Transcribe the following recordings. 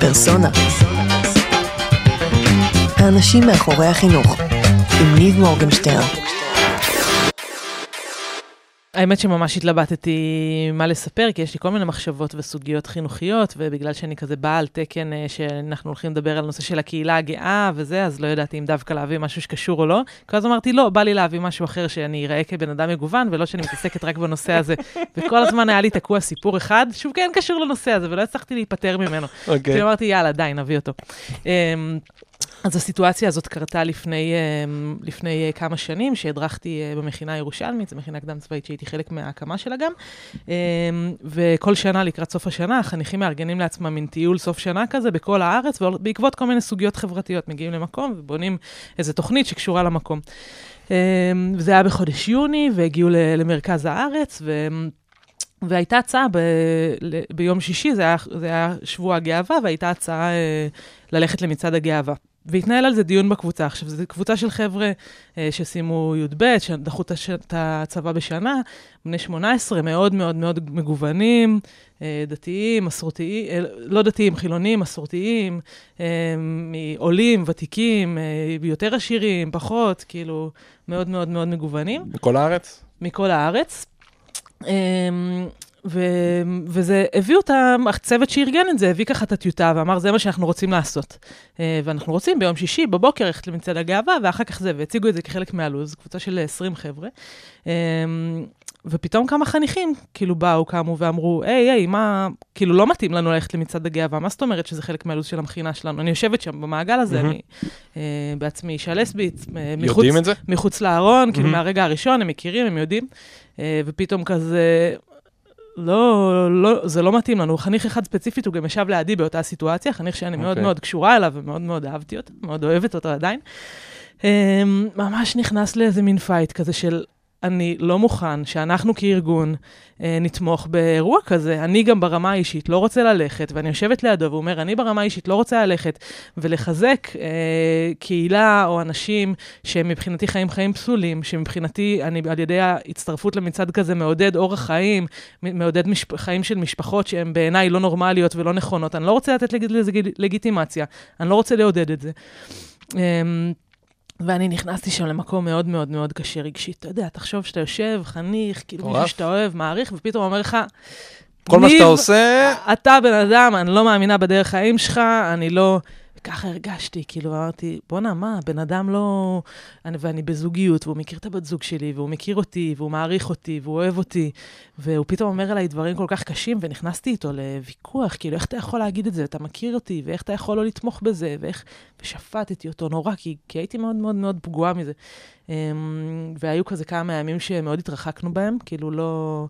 פרסונה. האנשים מאחורי החינוך, עם ניב מורגנשטיין. האמת שממש התלבטתי מה לספר, כי יש לי כל מיני מחשבות וסוגיות חינוכיות, ובגלל שאני כזה באה על תקן אה, שאנחנו הולכים לדבר על נושא של הקהילה הגאה וזה, אז לא ידעתי אם דווקא להביא משהו שקשור או לא. כי אז אמרתי, לא, בא לי להביא משהו אחר שאני אראה כבן אדם מגוון, ולא שאני מתעסקת רק בנושא הזה. וכל הזמן היה לי תקוע סיפור אחד, שהוא כן קשור לנושא הזה, ולא הצלחתי להיפטר ממנו. אוקיי. כאילו אמרתי, יאללה, די, נביא אותו. אז הסיטואציה הזאת קרתה לפני, אמ, לפני אה, כמה שנים, שהדרכתי אה, במכינה הירושלמית, זו מכינה קדם צבאית שהייתי חלק מההקמה שלה גם. אמ, וכל שנה, לקראת סוף השנה, החניכים מארגנים לעצמם מין טיול סוף שנה כזה בכל הארץ, בעקבות כל מיני סוגיות חברתיות. מגיעים למקום ובונים איזו תוכנית שקשורה למקום. אמ, זה היה בחודש יוני, והגיעו למרכז הארץ, ו... והייתה הצעה ב, ל, ביום שישי, זה היה, זה היה שבוע הגאווה, והייתה הצעה אה, ללכת למצעד הגאווה. והתנהל על זה דיון בקבוצה. עכשיו, זו קבוצה של חבר'ה אה, שסיימו י"ב, שדחו את הצבא בשנה, בני 18, מאוד מאוד מאוד מגוונים, אה, דתיים, מסורתיים, אה, לא דתיים, חילונים, מסורתיים, אה, עולים, ותיקים, אה, יותר עשירים, פחות, כאילו, מאוד מאוד מאוד מגוונים. בכל הארץ? מכל הארץ. אמ, ו- וזה, הביא אותם, הצוות שארגן את זה, הביא ככה את הטיוטה ואמר, זה מה שאנחנו רוצים לעשות. אה, ואנחנו רוצים ביום שישי בבוקר ללכת למצעד הגאווה, ואחר כך זה, והציגו את זה כחלק מהלו"ז, קבוצה של 20 חבר'ה. אמ, ופתאום כמה חניכים, כאילו, באו, קמו ואמרו, היי, היי, מה, כאילו, לא מתאים לנו ללכת למצעד הגאווה, מה זאת אומרת שזה חלק מהלו"ז של המכינה שלנו? אני יושבת שם במעגל הזה, מהמם. אני אה, בעצמי אישה לסבית, מחוץ? מחוץ לארון, כאילו מהמם. מהרגע הראשון, הם מכירים, הם יודעים, אה, ופתאום כזה, לא, לא, זה לא מתאים לנו. חניך אחד ספציפית, הוא גם ישב לידי באותה סיטואציה, חניך שאני מאוד אוקיי. מאוד קשורה אליו ומאוד מאוד אהבתי אותו, מאוד אוהבת אותו עדיין. אה, ממש נכנס לאיזה מין fight כזה של... אני לא מוכן שאנחנו כארגון אה, נתמוך באירוע כזה. אני גם ברמה האישית לא רוצה ללכת, ואני יושבת לידו והוא אומר, אני ברמה האישית לא רוצה ללכת ולחזק אה, קהילה או אנשים שהם מבחינתי חיים חיים פסולים, שמבחינתי, אני על ידי ההצטרפות למצעד כזה מעודד אורח חיים, מעודד משפ... חיים של משפחות שהן בעיניי לא נורמליות ולא נכונות. אני לא רוצה לתת לג... לזה ג- לגיטימציה, אני לא רוצה לעודד את זה. אה, ואני נכנסתי שם למקום מאוד מאוד מאוד קשה רגשית. אתה יודע, תחשוב שאתה יושב, חניך, כאילו. מישהו שאתה אוהב, מעריך, ופתאום אומר לך, כל מה שאתה עושה, אתה בן אדם, אני לא מאמינה בדרך חיים שלך, אני לא... ככה הרגשתי, כאילו אמרתי, בואנה, מה, בן אדם לא... אני, ואני בזוגיות, והוא מכיר את הבת זוג שלי, והוא מכיר אותי, והוא מעריך אותי, והוא אוהב אותי, והוא פתאום אומר עליי דברים כל כך קשים, ונכנסתי איתו לוויכוח, כאילו, איך אתה יכול להגיד את זה? אתה מכיר אותי, ואיך אתה יכול לא לתמוך בזה, ואיך... ושפטתי אותו נורא, כי, כי הייתי מאוד מאוד מאוד פגועה מזה. אמ, והיו כזה כמה ימים שמאוד התרחקנו בהם, כאילו לא...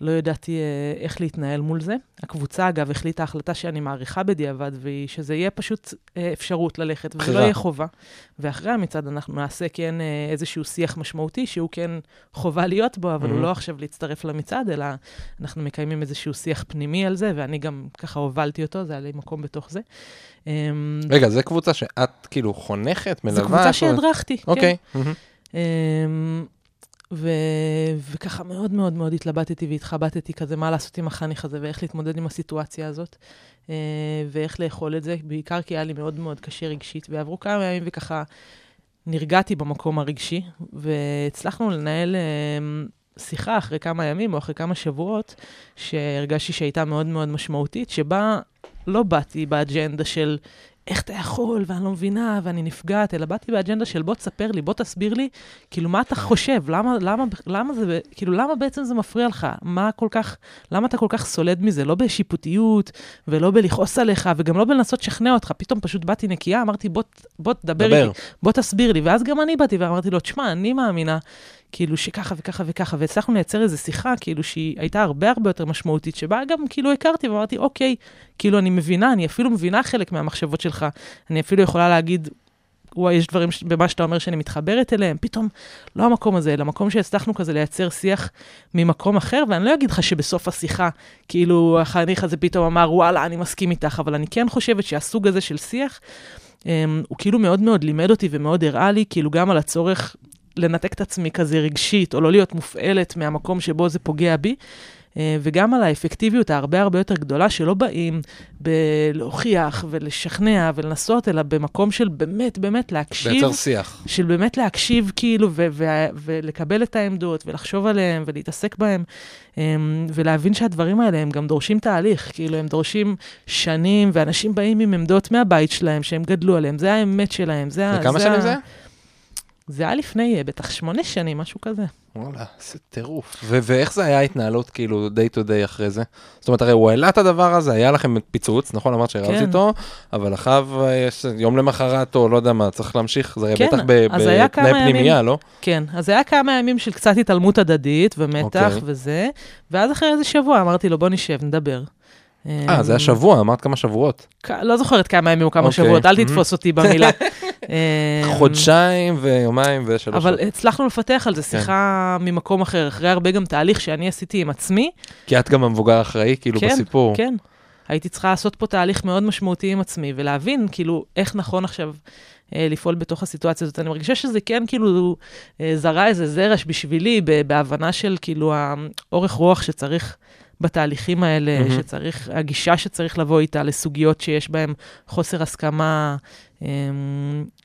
לא ידעתי אה, איך להתנהל מול זה. הקבוצה, אגב, החליטה החלטה שאני מעריכה בדיעבד, והיא שזה יהיה פשוט אה, אפשרות ללכת, וזה לא. יהיה חובה. ואחרי המצעד אנחנו נעשה כן אה, איזשהו שיח משמעותי, שהוא כן חובה להיות בו, אבל הוא Mhm. לא עכשיו להצטרף למצעד, אלא אנחנו מקיימים איזשהו שיח פנימי על זה, ואני גם ככה הובלתי אותו, זה היה לי מקום בתוך זה. אמ, רגע, זו קבוצה שאת כאילו חונכת, מלווה? זו קבוצה שהדרכתי, כן. אוקיי. מהמם. אמ, ו... וככה מאוד מאוד מאוד התלבטתי והתחבטתי כזה מה לעשות עם החניך הזה ואיך להתמודד עם הסיטואציה הזאת אה, ואיך לאכול את זה, בעיקר כי היה לי מאוד מאוד קשה רגשית, ועברו כמה ימים וככה נרגעתי במקום הרגשי, והצלחנו לנהל אה, שיחה אחרי כמה ימים או אחרי כמה שבועות, שהרגשתי שהייתה מאוד מאוד משמעותית, שבה לא באתי באג'נדה של איך אתה יכול, ואני לא מבינה, ואני נפגעת, אלא באתי באג'נדה של בוא תספר לי, בוא תסביר לי, כאילו, מה אתה חושב? למה, למה, למה זה, כאילו, למה בעצם זה מפריע לך? מה כל כך, למה אתה כל כך סולד מזה? לא בשיפוטיות, ולא בלכעוס עליך, וגם לא בלנסות לשכנע אותך. פתאום פשוט באתי נקייה, אמרתי, בוא, בוא תדבר דבר. איתי, בוא תסביר לי. ואז גם אני באתי ואמרתי לו, תשמע, אני מאמינה, כאילו, שככה וככה וככה, והצלחנו לייצר איזו שיחה, כאילו, שהיא הייתה הרבה הרבה יותר משמעותית, שבה גם, כאילו, הכרתי ואמרתי, אוקיי, כאילו, אני מבינה, אני אפילו מבינה חלק מהמחשבות שלך. אני אפילו יכולה להגיד, וואי, יש דברים ש- במה שאתה אומר שאני מתחברת אליהם, פתאום לא המקום הזה, אלא מקום שהצלחנו כזה לייצר שיח ממקום אחר, ואני לא אגיד לך שבסוף השיחה, כאילו, החניך הזה פתאום אמר, וואלה, אני מסכים איתך, אבל אני כן חושבת שהסוג הזה של שיח, um, הוא כאילו מאוד מאוד לימד אותי ומאוד הראה לי, כאילו, גם על הצורך לנתק את עצמי כזה רגשית, או לא להיות מופעלת מהמקום שבו זה פוגע בי. אה, וגם על האפקטיביות ההרבה הרבה יותר גדולה, שלא באים בלהוכיח ולשכנע ולנסות, אלא במקום של באמת, באמת להקשיב. לייצר שיח. של באמת להקשיב כאילו, ו- ו- ולקבל את העמדות, ולחשוב עליהן, ולהתעסק בהן, אמ, ולהבין שהדברים האלה הם גם דורשים תהליך, כאילו, הם דורשים שנים, ואנשים באים עם עמדות מהבית שלהם, שהם גדלו עליהן, זה האמת שלהם, זה ה... וכמה זה שנים זה? זה היה לפני אה, בטח שמונה שנים, משהו כזה. וואלה, איזה טירוף. ו- ואיך זה היה ההתנהלות כאילו day to day אחרי זה? זאת אומרת, הרי הוא העלה את הדבר הזה, היה לכם פיצוץ, נכון? אמרת שהרבת כן. איתו, אבל אחריו אה, יש יום למחרת, או לא יודע מה, צריך להמשיך, זה היה כן, בטח בתנאי ימים. פנימייה, לא? כן, אז זה היה כמה ימים של קצת התעלמות הדדית ומתח אוקיי. וזה, ואז אחרי איזה שבוע אמרתי לו, בוא נשב, נדבר. אה, זה היה שבוע, אמרת כמה שבועות. לא זוכרת כמה ימים או כמה אוקיי. שבועות, אל. תתפוס אותי במילה. אמ, חודשיים ויומיים ושלוש אבל שעות. הצלחנו לפתח על זה כן. שיחה ממקום אחר, אחרי הרבה גם תהליך שאני עשיתי עם עצמי. כי את גם המבוגר האחראי, כאילו, כן, בסיפור. כן. הייתי צריכה לעשות פה תהליך מאוד משמעותי עם עצמי, ולהבין כאילו איך נכון עכשיו אה, לפעול בתוך הסיטואציה הזאת. אני מרגישה שזה כן כאילו אה, זרע איזה זרש בשבילי, בהבנה של כאילו האורך רוח שצריך בתהליכים האלה, מהמם. שצריך, הגישה שצריך לבוא איתה לסוגיות שיש בהן חוסר הסכמה, אה,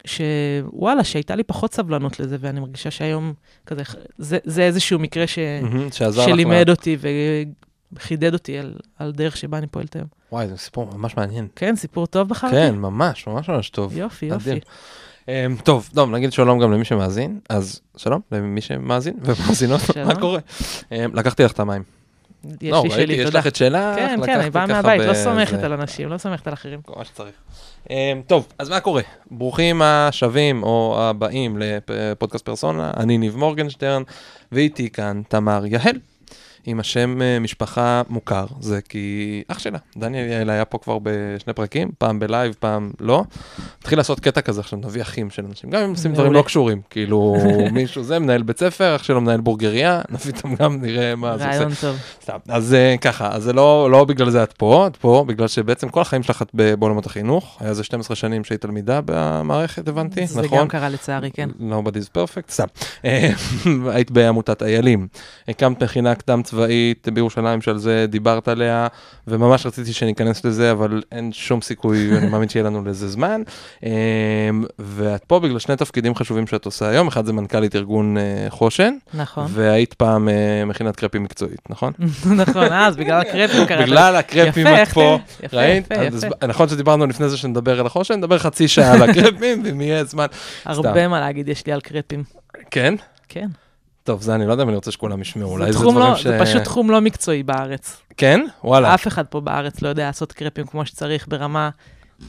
שוואלה, שהייתה לי פחות סבלנות לזה, ואני מרגישה שהיום כזה, זה, זה איזשהו מקרה ש... לך. שלימד אותי וחידד אותי על, על דרך שבה אני פועלת היום. וואי, זה סיפור ממש מעניין. כן, סיפור טוב בחרתי? כן, ממש, ממש ממש טוב. יופי. יופי. אמ, טוב, טוב, נגיד שלום גם למי שמאזין, אז שלום למי שמאזין ומאזינות. מה קורה? אמ, לקחתי לך את המים. יש לא, לי ראיתי, שלי, יש תודה. לך את שלך, כן, כן, אני באה מהבית, לא סומכת על אנשים, לא סומכת על אחרים. מה שצריך. אמ, טוב, אז מה קורה? ברוכים השבים או הבאים לפודקאסט פרסונה, אני ניב מורגנשטרן, ואיתי כאן תמר יהל, עם השם אה, משפחה מוכר, זה כי אח שלה, דניאל יעל היה פה כבר בשני פרקים, פעם בלייב, פעם לא. התחיל לעשות קטע כזה עכשיו, נביא אחים של אנשים, גם אם עושים דברים. לא קשורים, כאילו מישהו זה, מנהל בית ספר, אח שלו מנהל בורגריה, נביא אותם גם, נראה מה זה עושה. רעיון טוב. סתם, אז אה, ככה, אז זה לא, לא בגלל זה את פה, את פה בגלל שבעצם כל החיים שלך את בעולמות החינוך, היה איזה 12 שנים שהיית תלמידה במערכת, הבנתי, זה נכון? גם קרה לצערי, כן. Nobody's perfect, סתם. אה, היית בעמותת איילים. הקמת מכינה קדם צבאית בירושלים שעל זה דיברת עליה, וממש רציתי שניכנס לזה, אבל אין שום סיכוי, אני מאמין שיהיה לנו לזה זמן. אה, ואת פה בגלל שני תפקידים חשובים שאת עושה היום, אחד זה מנכ"לית ארגון אה, חושן, נכון. והיית פעם אה, מכינת קרפים מקצועית, נכון? נכון, אז בגלל הקרפים קראת. בגלל הקרפים את פה, ראית? נכון שדיברנו לפני זה שנדבר על החושן, נדבר חצי שעה על הקרפים, ואם יהיה זמן. הרבה מה להגיד יש לי על קרפים. כן? כן. טוב, זה אני לא יודע אם אני רוצה שכולם ישמעו, אולי זה דברים לא- ש... זה פשוט תחום לא מקצועי בארץ. כן? וואלה. אף אחד פה בארץ לא יודע לעשות קרפים כמו שצריך ברמה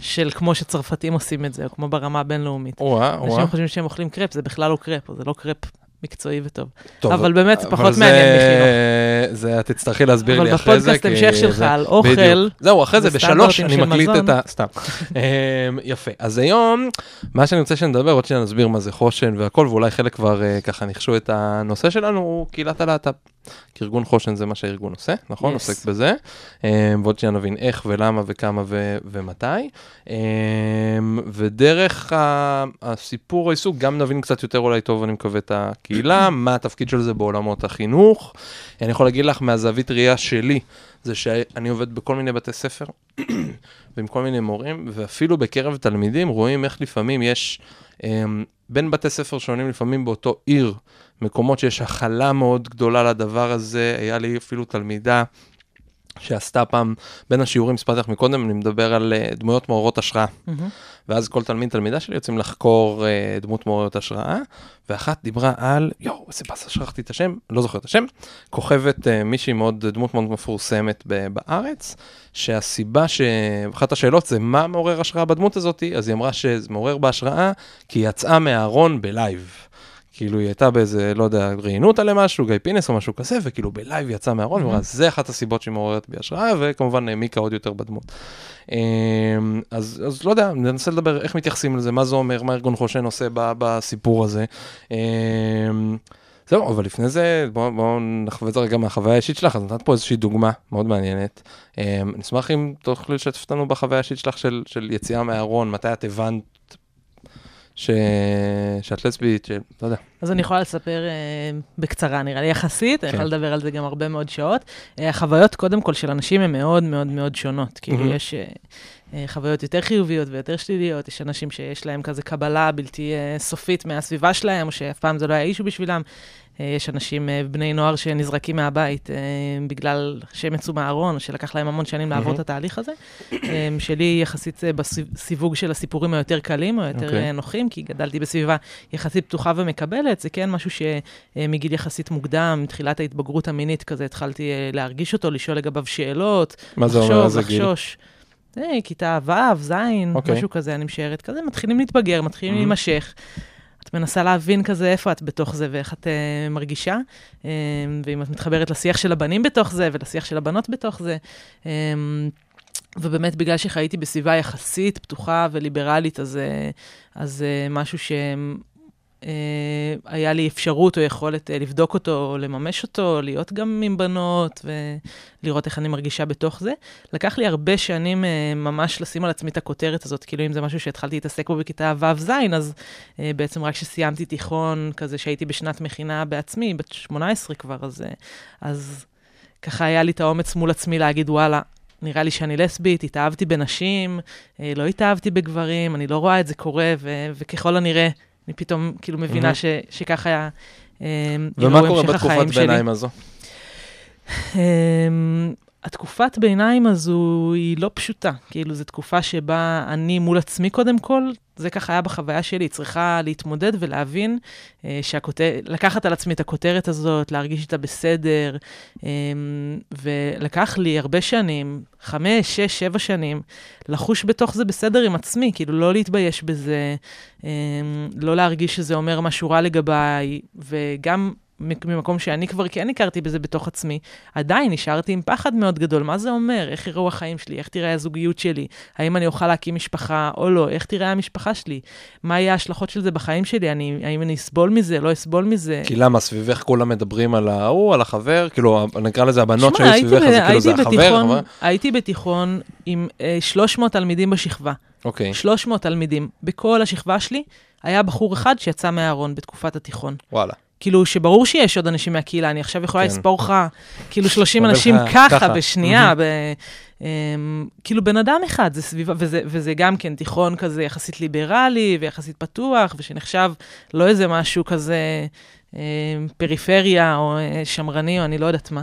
של כמו שצרפתים עושים את זה, או כמו ברמה הבינלאומית. וואה, וואה. אנשים חושבים שהם אוכלים קרפ, זה בכלל לא קרפ, זה לא קרפ מקצועי וטוב. טוב, אבל באמת זה אבל פחות זה- מעניין מחינוך. זה, את תצטרכי להסביר אבל לי אחרי זה. בפודקאסט כי המשך שלך על אוכל, בדיוק. זהו, אחרי זה בשלוש אני מקליט מזון. את ה... סתם. אמ, יפה. אז היום, מה שאני רוצה שנדבר, עוד שניה נסביר מה זה חושן והכל, ואולי חלק כבר אה, ככה ניחשו את הנושא שלנו, הוא קהילת הלהט"ב. כי ארגון חושן זה מה שהארגון עושה, נכון? Yes. עוסק בזה. אמ, ועוד שניה נבין איך ולמה וכמה ו- ומתי. אמ, ודרך ה- הסיפור העיסוק, גם נבין קצת יותר אולי טוב, אני מקווה, את הקהילה, מה התפקיד של זה בעולמות החינוך. אני יכול להגיד לך מהזווית ראייה שלי, זה שאני עובד בכל מיני בתי ספר ועם כל מיני מורים, ואפילו בקרב תלמידים רואים איך לפעמים יש אמ, בין בתי ספר שונים לפעמים באותו עיר, מקומות שיש הכלה מאוד גדולה לדבר הזה, היה לי אפילו תלמידה שעשתה פעם, בין השיעורים, סיפרתי לך מקודם, אני מדבר על אה, דמויות מעוררות השראה. מהמם. ואז כל תלמיד, תלמידה שלי יוצאים לחקור אה, דמות מעוררת השראה, ואחת דיברה על, יואו, איזה באסה, שכחתי את השם, לא זוכר את השם, כוכבת אה, מישהי מאוד, דמות מאוד מפורסמת ב- בארץ, שהסיבה שאחת השאלות זה מה מעורר השראה בדמות הזאת, אז היא אמרה שזה מעורר בהשראה, כי היא יצאה מהארון בלייב. כאילו היא הייתה באיזה, לא יודע, ראיינו אותה למשהו, גיא פינס או משהו כזה, וכאילו בלייב יצאה מהארון, ואמרה, זה אחת הסיבות שהיא מעוררת בי השראה, וכמובן העמיקה עוד יותר בדמות. אמ, אז, אז לא יודע, ננסה לדבר איך מתייחסים לזה, מה זה אומר, מה ארגון חושן עושה בסיפור הזה. אמ, זהו, אבל לפני זה, בואו בוא נחווה את זה רגע מהחוויה האישית שלך, אז נתת פה איזושהי דוגמה מאוד מעניינת. אמ, נשמח אם תוכלי לשתף אותנו בחוויה האישית שלך של, של יציאה מהארון, מתי את הבנת ש... שאת לסבית, שלא יודע. אז אני יכולה לספר אה, בקצרה, נראה לי יחסית, כן. אני יכולה לדבר על זה גם הרבה מאוד שעות. אה, החוויות, קודם כל, של אנשים הן מאוד מאוד מאוד שונות. כאילו, מהמם. יש אה, חוויות יותר חיוביות ויותר שליליות, יש אנשים שיש להם כזה קבלה בלתי אה, סופית מהסביבה שלהם, או שאף פעם זה לא היה אישו בשבילם. אה, יש אנשים, אה, בני נוער, שנזרקים מהבית אה, בגלל שהם יצאו מהארון, שלקח להם המון שנים לעבור. את התהליך הזה. שלי יחסית בסיווג של הסיפורים היותר קלים, או יותר אוקיי. אה, נוחים, כי גדלתי בסביבה יחסית פתוחה ומקבלת, זה כן משהו שמגיל יחסית מוקדם, מתחילת ההתבגרות המינית כזה, התחלתי להרגיש אותו, לשאול לגביו שאלות, מה זה אומר? לחשוב, איזה גיל? לחשוש. כיתה ו', ז', אוקיי. משהו כזה, אני משערת כזה, מתחילים להתבגר, מתחילים. להימשך. מנסה להבין כזה איפה את בתוך זה ואיך את uh, מרגישה, um, ואם את מתחברת לשיח של הבנים בתוך זה ולשיח של הבנות בתוך זה. Um, ובאמת, בגלל שחייתי בסביבה יחסית פתוחה וליברלית, אז, אה, משהו שהיה לי אפשרות או יכולת אה, לבדוק אותו, או לממש אותו, להיות גם עם בנות, ולראות איך אני מרגישה בתוך זה. לקח לי הרבה שנים אה, ממש לשים על עצמי את הכותרת הזאת, כאילו אם זה משהו שהתחלתי להתעסק בו בכיתה ו'-ז', אז אה, בעצם רק כשסיימתי תיכון, כזה שהייתי בשנת מכינה בעצמי, בת 18 כבר, אז, אה, אז ככה היה לי את האומץ מול עצמי להגיד, וואלה, נראה לי שאני לסבית, התאהבתי בנשים, אה, לא התאהבתי בגברים, אני לא רואה את זה קורה, ו- וככל הנראה, אני פתאום כאילו מבינה מהמם. ש- שככה היה... אה, ומה קורה בתקופת. ביניים הזו? התקופת ביניים הזו היא לא פשוטה. כאילו, זו תקופה שבה אני מול עצמי קודם כל, זה ככה היה בחוויה שלי, צריכה להתמודד ולהבין uh, שהכותר... לקחת על עצמי את הכותרת הזאת, להרגיש איתה בסדר, um, ולקח לי הרבה שנים, חמש, שש, שבע שנים, לחוש בתוך זה בסדר עם עצמי, כאילו, לא להתבייש בזה, um, לא להרגיש שזה אומר משהו רע לגביי, וגם... ממקום שאני כבר כן הכרתי בזה בתוך עצמי, עדיין נשארתי עם פחד מאוד גדול. מה זה אומר? איך יראו החיים שלי? איך תראה הזוגיות שלי? האם אני אוכל להקים משפחה או לא? איך תראה המשפחה שלי? מה יהיה ההשלכות של זה בחיים שלי? אני, האם אני אסבול מזה? לא אסבול מזה? כי למה, סביבך כולם מדברים על ההוא, על החבר, כאילו, נקרא לזה הבנות שהיו סביבך, ב- זה כאילו זה הייתי החבר, בתיכון- אבל- הייתי בתיכון עם אה, 300 תלמידים בשכבה. אוקיי, 300 תלמידים. בכל השכבה שלי היה בחור אחד שיצא מהארון בתקופת התיכון. וואלה. כאילו, שברור שיש עוד אנשים מהקהילה, אני עכשיו יכולה כן. לספור לך, כאילו, 30 אבל אנשים ככה, ככה. בשנייה, ב, um, כאילו, בן אדם אחד, זה סביבה, וזה, וזה גם כן תיכון כזה יחסית ליברלי ויחסית פתוח, ושנחשב לא איזה משהו כזה um, פריפריה או uh, שמרני, או אני לא יודעת מה.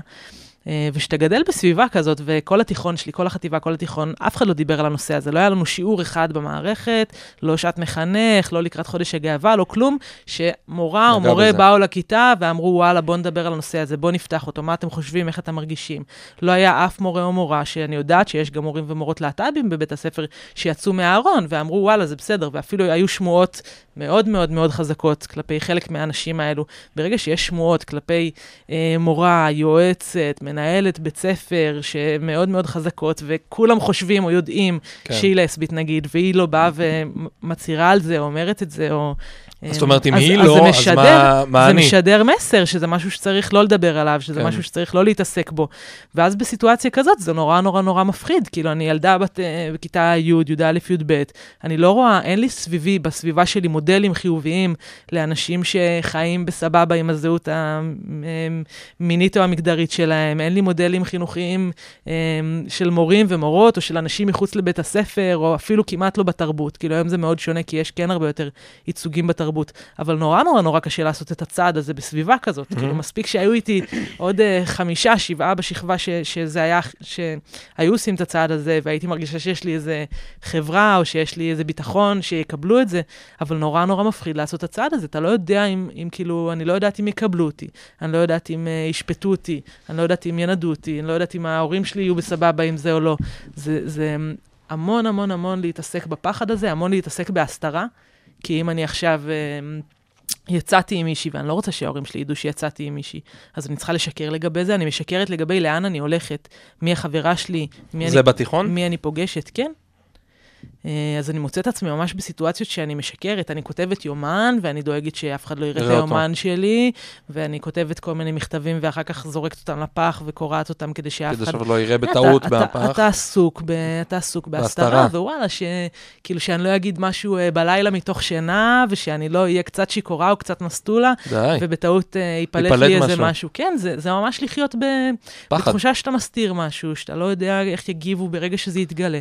Uh, ושאתה גדל בסביבה כזאת, וכל התיכון שלי, כל החטיבה, כל התיכון, אף אחד לא דיבר על הנושא הזה. לא היה לנו שיעור אחד במערכת, לא שעת מחנך, לא לקראת חודש הגאווה, לא כלום, שמורה או מורה בזה. באו לכיתה ואמרו, וואלה, בוא נדבר על הנושא הזה, בוא נפתח אותו, מה אתם חושבים, איך אתם מרגישים. לא היה אף מורה או מורה, שאני יודעת שיש גם מורים ומורות להט"בים בבית הספר שיצאו מהארון ואמרו, וואלה, זה בסדר, ואפילו היו שמועות מאוד מאוד מאוד חזקות כלפי חלק מהאנשים האלו. ברגע שיש שמועות כלפי אה, מורה, יועצת, מנהלת בית ספר, שמאוד מאוד חזקות, וכולם חושבים או יודעים כן. שהיא לסבית נגיד, והיא לא באה ומצהירה על זה, או אומרת את זה, או... אז זאת אומרת, אם אז- היא אז לא, אז מה- מה זה אני? משדר מסר, שזה משהו שצריך לא לדבר עליו, שזה כן. משהו שצריך לא להתעסק בו. ואז בסיטואציה כזאת זה נורא נורא נורא מפחיד. כאילו, אני ילדה בת, אה, בכיתה י', י"א, י"ב, אני לא רואה, אין לי סביבי, בסביבה שלי, מודלים חיוביים לאנשים שחיים בסבבה עם הזהות המינית או המגדרית שלהם. אין לי מודלים חינוכיים אה, של מורים ומורות, או של אנשים מחוץ לבית הספר, או אפילו כמעט לא בתרבות. כאילו, היום זה מאוד שונה, כי יש כן הרבה יותר ייצוגים בתרבות. אבל נורא נורא נורא קשה לעשות את הצעד הזה בסביבה כזאת. כאילו, מספיק שהיו איתי עוד אה, חמישה, שבעה בשכבה ש, שזה היה, שהיו עושים את הצעד הזה, והייתי מרגישה שיש לי איזה חברה, או שיש לי איזה ביטחון שיקבלו את זה, אבל נורא נורא מפחיד לעשות את הצעד הזה. אתה לא יודע אם, אם כאילו, אני לא יודעת אם יקבלו אותי, אני לא יודעת אם uh, ישפטו אותי, אני לא יודעת אם ינדו אותי, אני לא יודעת אם ההורים שלי יהיו בסבבה עם זה או לא. זה, זה המון המון המון להתעסק בפחד הזה, המון להתעסק בהסתרה, כי אם אני עכשיו... Uh, יצאתי עם מישהי, ואני לא רוצה שההורים שלי ידעו שיצאתי עם מישהי, אז אני צריכה לשקר לגבי זה, אני משקרת לגבי לאן אני הולכת, מי החברה שלי, מי, זה אני, בתיכון? מי אני פוגשת, כן. אה, אז אני מוצאת עצמי ממש בסיטואציות שאני משקרת. אני כותבת יומן, ואני דואגת שאף אחד לא יראה את אותו. היומן שלי, ואני כותבת כל מיני מכתבים, ואחר כך זורקת אותם לפח וקורעת אותם כדי שאף כדי אחד... שאף אחד לא יראה בטעות אתה- מהפח. אתה עסוק, ב, אתה עסוק בהסתרה. ווואלה, ש, כאילו שאני לא אגיד משהו אה, בלילה מתוך שינה, ושאני לא אהיה קצת שיכורה או קצת מסטולה, די, ובטעות אה, ייפלט ייפלט לי איזה משהו. כן, זה, זה ממש לחיות ב. בתחושה שאתה מסתיר משהו, שאתה לא יודע איך יגיבו ברגע שזה יתגלה.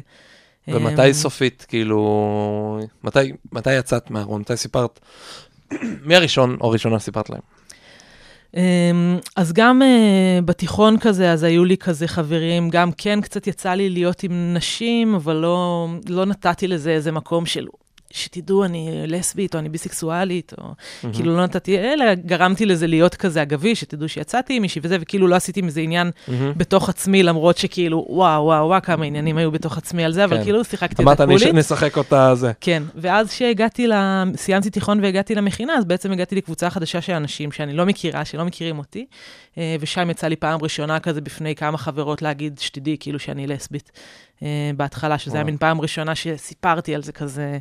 ומתי אמ, סופית, כאילו, מתי, מתי יצאת מהארון? מתי סיפרת? מי הראשון או ראשונה סיפרת להם? אמ, אז גם uh, בתיכון כזה, אז היו לי כזה חברים, גם כן קצת יצא לי להיות עם נשים, אבל לא, לא נתתי לזה איזה מקום של, שתדעו, אני לסבית, או אני ביסקסואלית, או כאילו לא נתתי, אלא גרמתי לזה להיות כזה אגבי, שתדעו שיצאתי עם מישהי וזה, וכאילו לא עשיתי מזה עניין מהמם. בתוך עצמי, למרות שכאילו, וואו, וואו, וואו, כמה עניינים היו בתוך עצמי על זה, אבל כן. כאילו שיחקתי את אמרת, הקולית. "נש- נשחק אותה זה. כן, ואז שהגעתי, ל... סיימתי תיכון והגעתי למכינה, אז בעצם הגעתי לקבוצה חדשה של אנשים שאני לא מכירה, שלא מכירים אותי, אה, ושם יצא לי פעם ראשונה כזה בפני כמה חברות להגיד, שתדעי, כאילו שאני לסבית. אה, בהתחלה, שזה היה וואו. מין פעם ראשונה שסיפרתי על זה כזה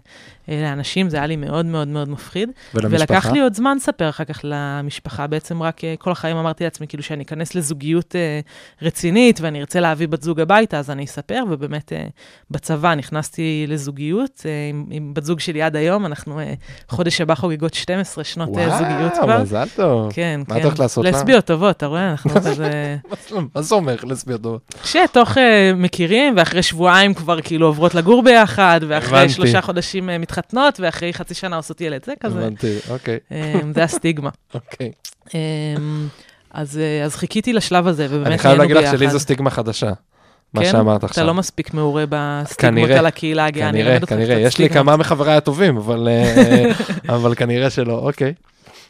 אה, לאנשים, זה היה לי מאוד מאוד מאוד מפחיד. ולמשפחה? ולקח לי עוד זמן לספר אחר כך למשפחה, בעצם רק אה, כל החיים אמרתי לעצמי, כאילו שאני אכנס לזוגיות רצינית ואני ארצה להביא בת זוג הביתה, אז אני אספר, ובאמת בצבא נכנסתי לזוגיות עם, עם בת זוג שלי עד היום, אנחנו חודש הבא חוגגות 12 שנות אה, זוגיות כבר. וואו, מזל טוב. כן, מה כן. את הולכת לעשות לה? לסביות טובות, אתה רואה? אנחנו כזה... מה זה אומר לסביות טובות? שתוך מכירים, ואחרי שבועיים כבר כאילו עוברות לגור ביחד, ואחרי הבנתי. שלושה חודשים uh, מתחתנות, ואחרי חצי שנה עושות ילד, זה כזה. הבנתי, אוקיי, Um, זה הסטיגמה. אוקיי. Um, אז, uh, אז חיכיתי לשלב הזה, ובאמת אני חייב נהיינו להגיד לך ביחד. שלי זו סטיגמה חדשה. מה כן? שאמרת אתה עכשיו. לא מספיק מעורה בסטיגמות כנראה, על הקהילה הגאה, אני כנראה, אלמד אותך כנראה. קצת יש לי. כמה מחבריי הטובים, אבל אה, אבל כנראה שלא. אוקיי,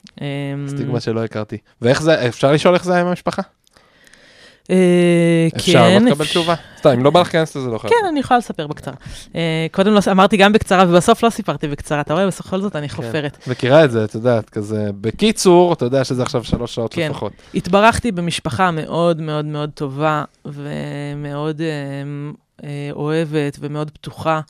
Um, סטיגמה שלא הכרתי. ואיך זה, אפשר לשאול איך זה היה עם המשפחה? אה, אפשר, כן, לא תקבל אפ- תשובה. סתם, אם לא בא לך להיכנס לזה, לא חייב. כן, אני יכולה לספר בקצרה. אה, קודם לא, אמרתי גם בקצרה, ובסוף לא סיפרתי בקצרה. אתה רואה, בכל זאת כן. אני חופרת. מכירה את זה, את יודעת, כזה, בקיצור, אתה יודע שזה עכשיו שלוש שעות כן. לפחות. התברכתי במשפחה מאוד מאוד מאוד טובה, ומאוד אה, אוהבת ומאוד פתוחה.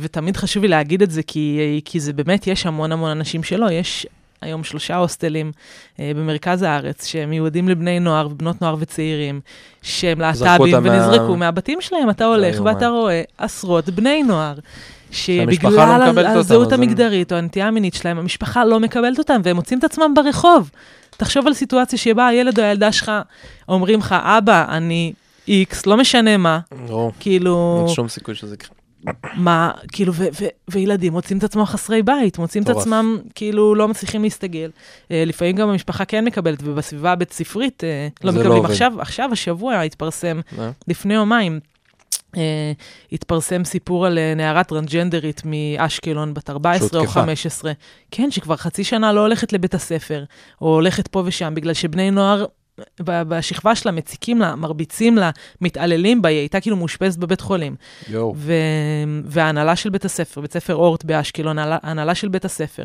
ותמיד חשוב לי להגיד את זה, כי, כי זה באמת, יש המון המון אנשים שלא. יש היום שלושה הוסטלים אה, במרכז הארץ, שהם מיועדים לבני נוער ובנות נוער וצעירים, שהם להט"בים אותם מה- ונזרקו מהבתים שלהם. אתה הולך. ואתה רואה עשרות בני נוער. לא שבגלל אותם, הזהות אז הם- המגדרית או הנטייה המינית שלהם, המשפחה לא מקבלת אותם, והם מוצאים את עצמם ברחוב. תחשוב על סיטואציה שבה הילד או הילדה שלך אומרים לך, אבא, אני איקס, לא משנה מה, לא, כאילו, אין שום סיכוי שזה יקרה. מה, כאילו, ו- ו- וילדים מוצאים את עצמם חסרי בית, מוצאים את. עצמם, כאילו, לא מצליחים להסתגל. אה, לפעמים גם המשפחה כן מקבלת, ובסביבה הבית ספרית אה, לא לא מקבלים. עכשיו, עכשיו, השבוע התפרסם? לפני יומיים, אה, התפרסם סיפור על נערה טרנסג'נדרית מאשקלון, בת 14 או שהותקפה. 15. כן, שכבר חצי שנה לא הולכת לבית הספר, או הולכת פה ושם, בגלל שבני נוער... בשכבה שלה מציקים לה, מרביצים לה, מתעללים בה, היא הייתה כאילו מאושפזת בבית חולים. יואו. ו... וההנהלה של בית הספר, בית ספר אורט באשקלון, ההנהלה- של בית הספר,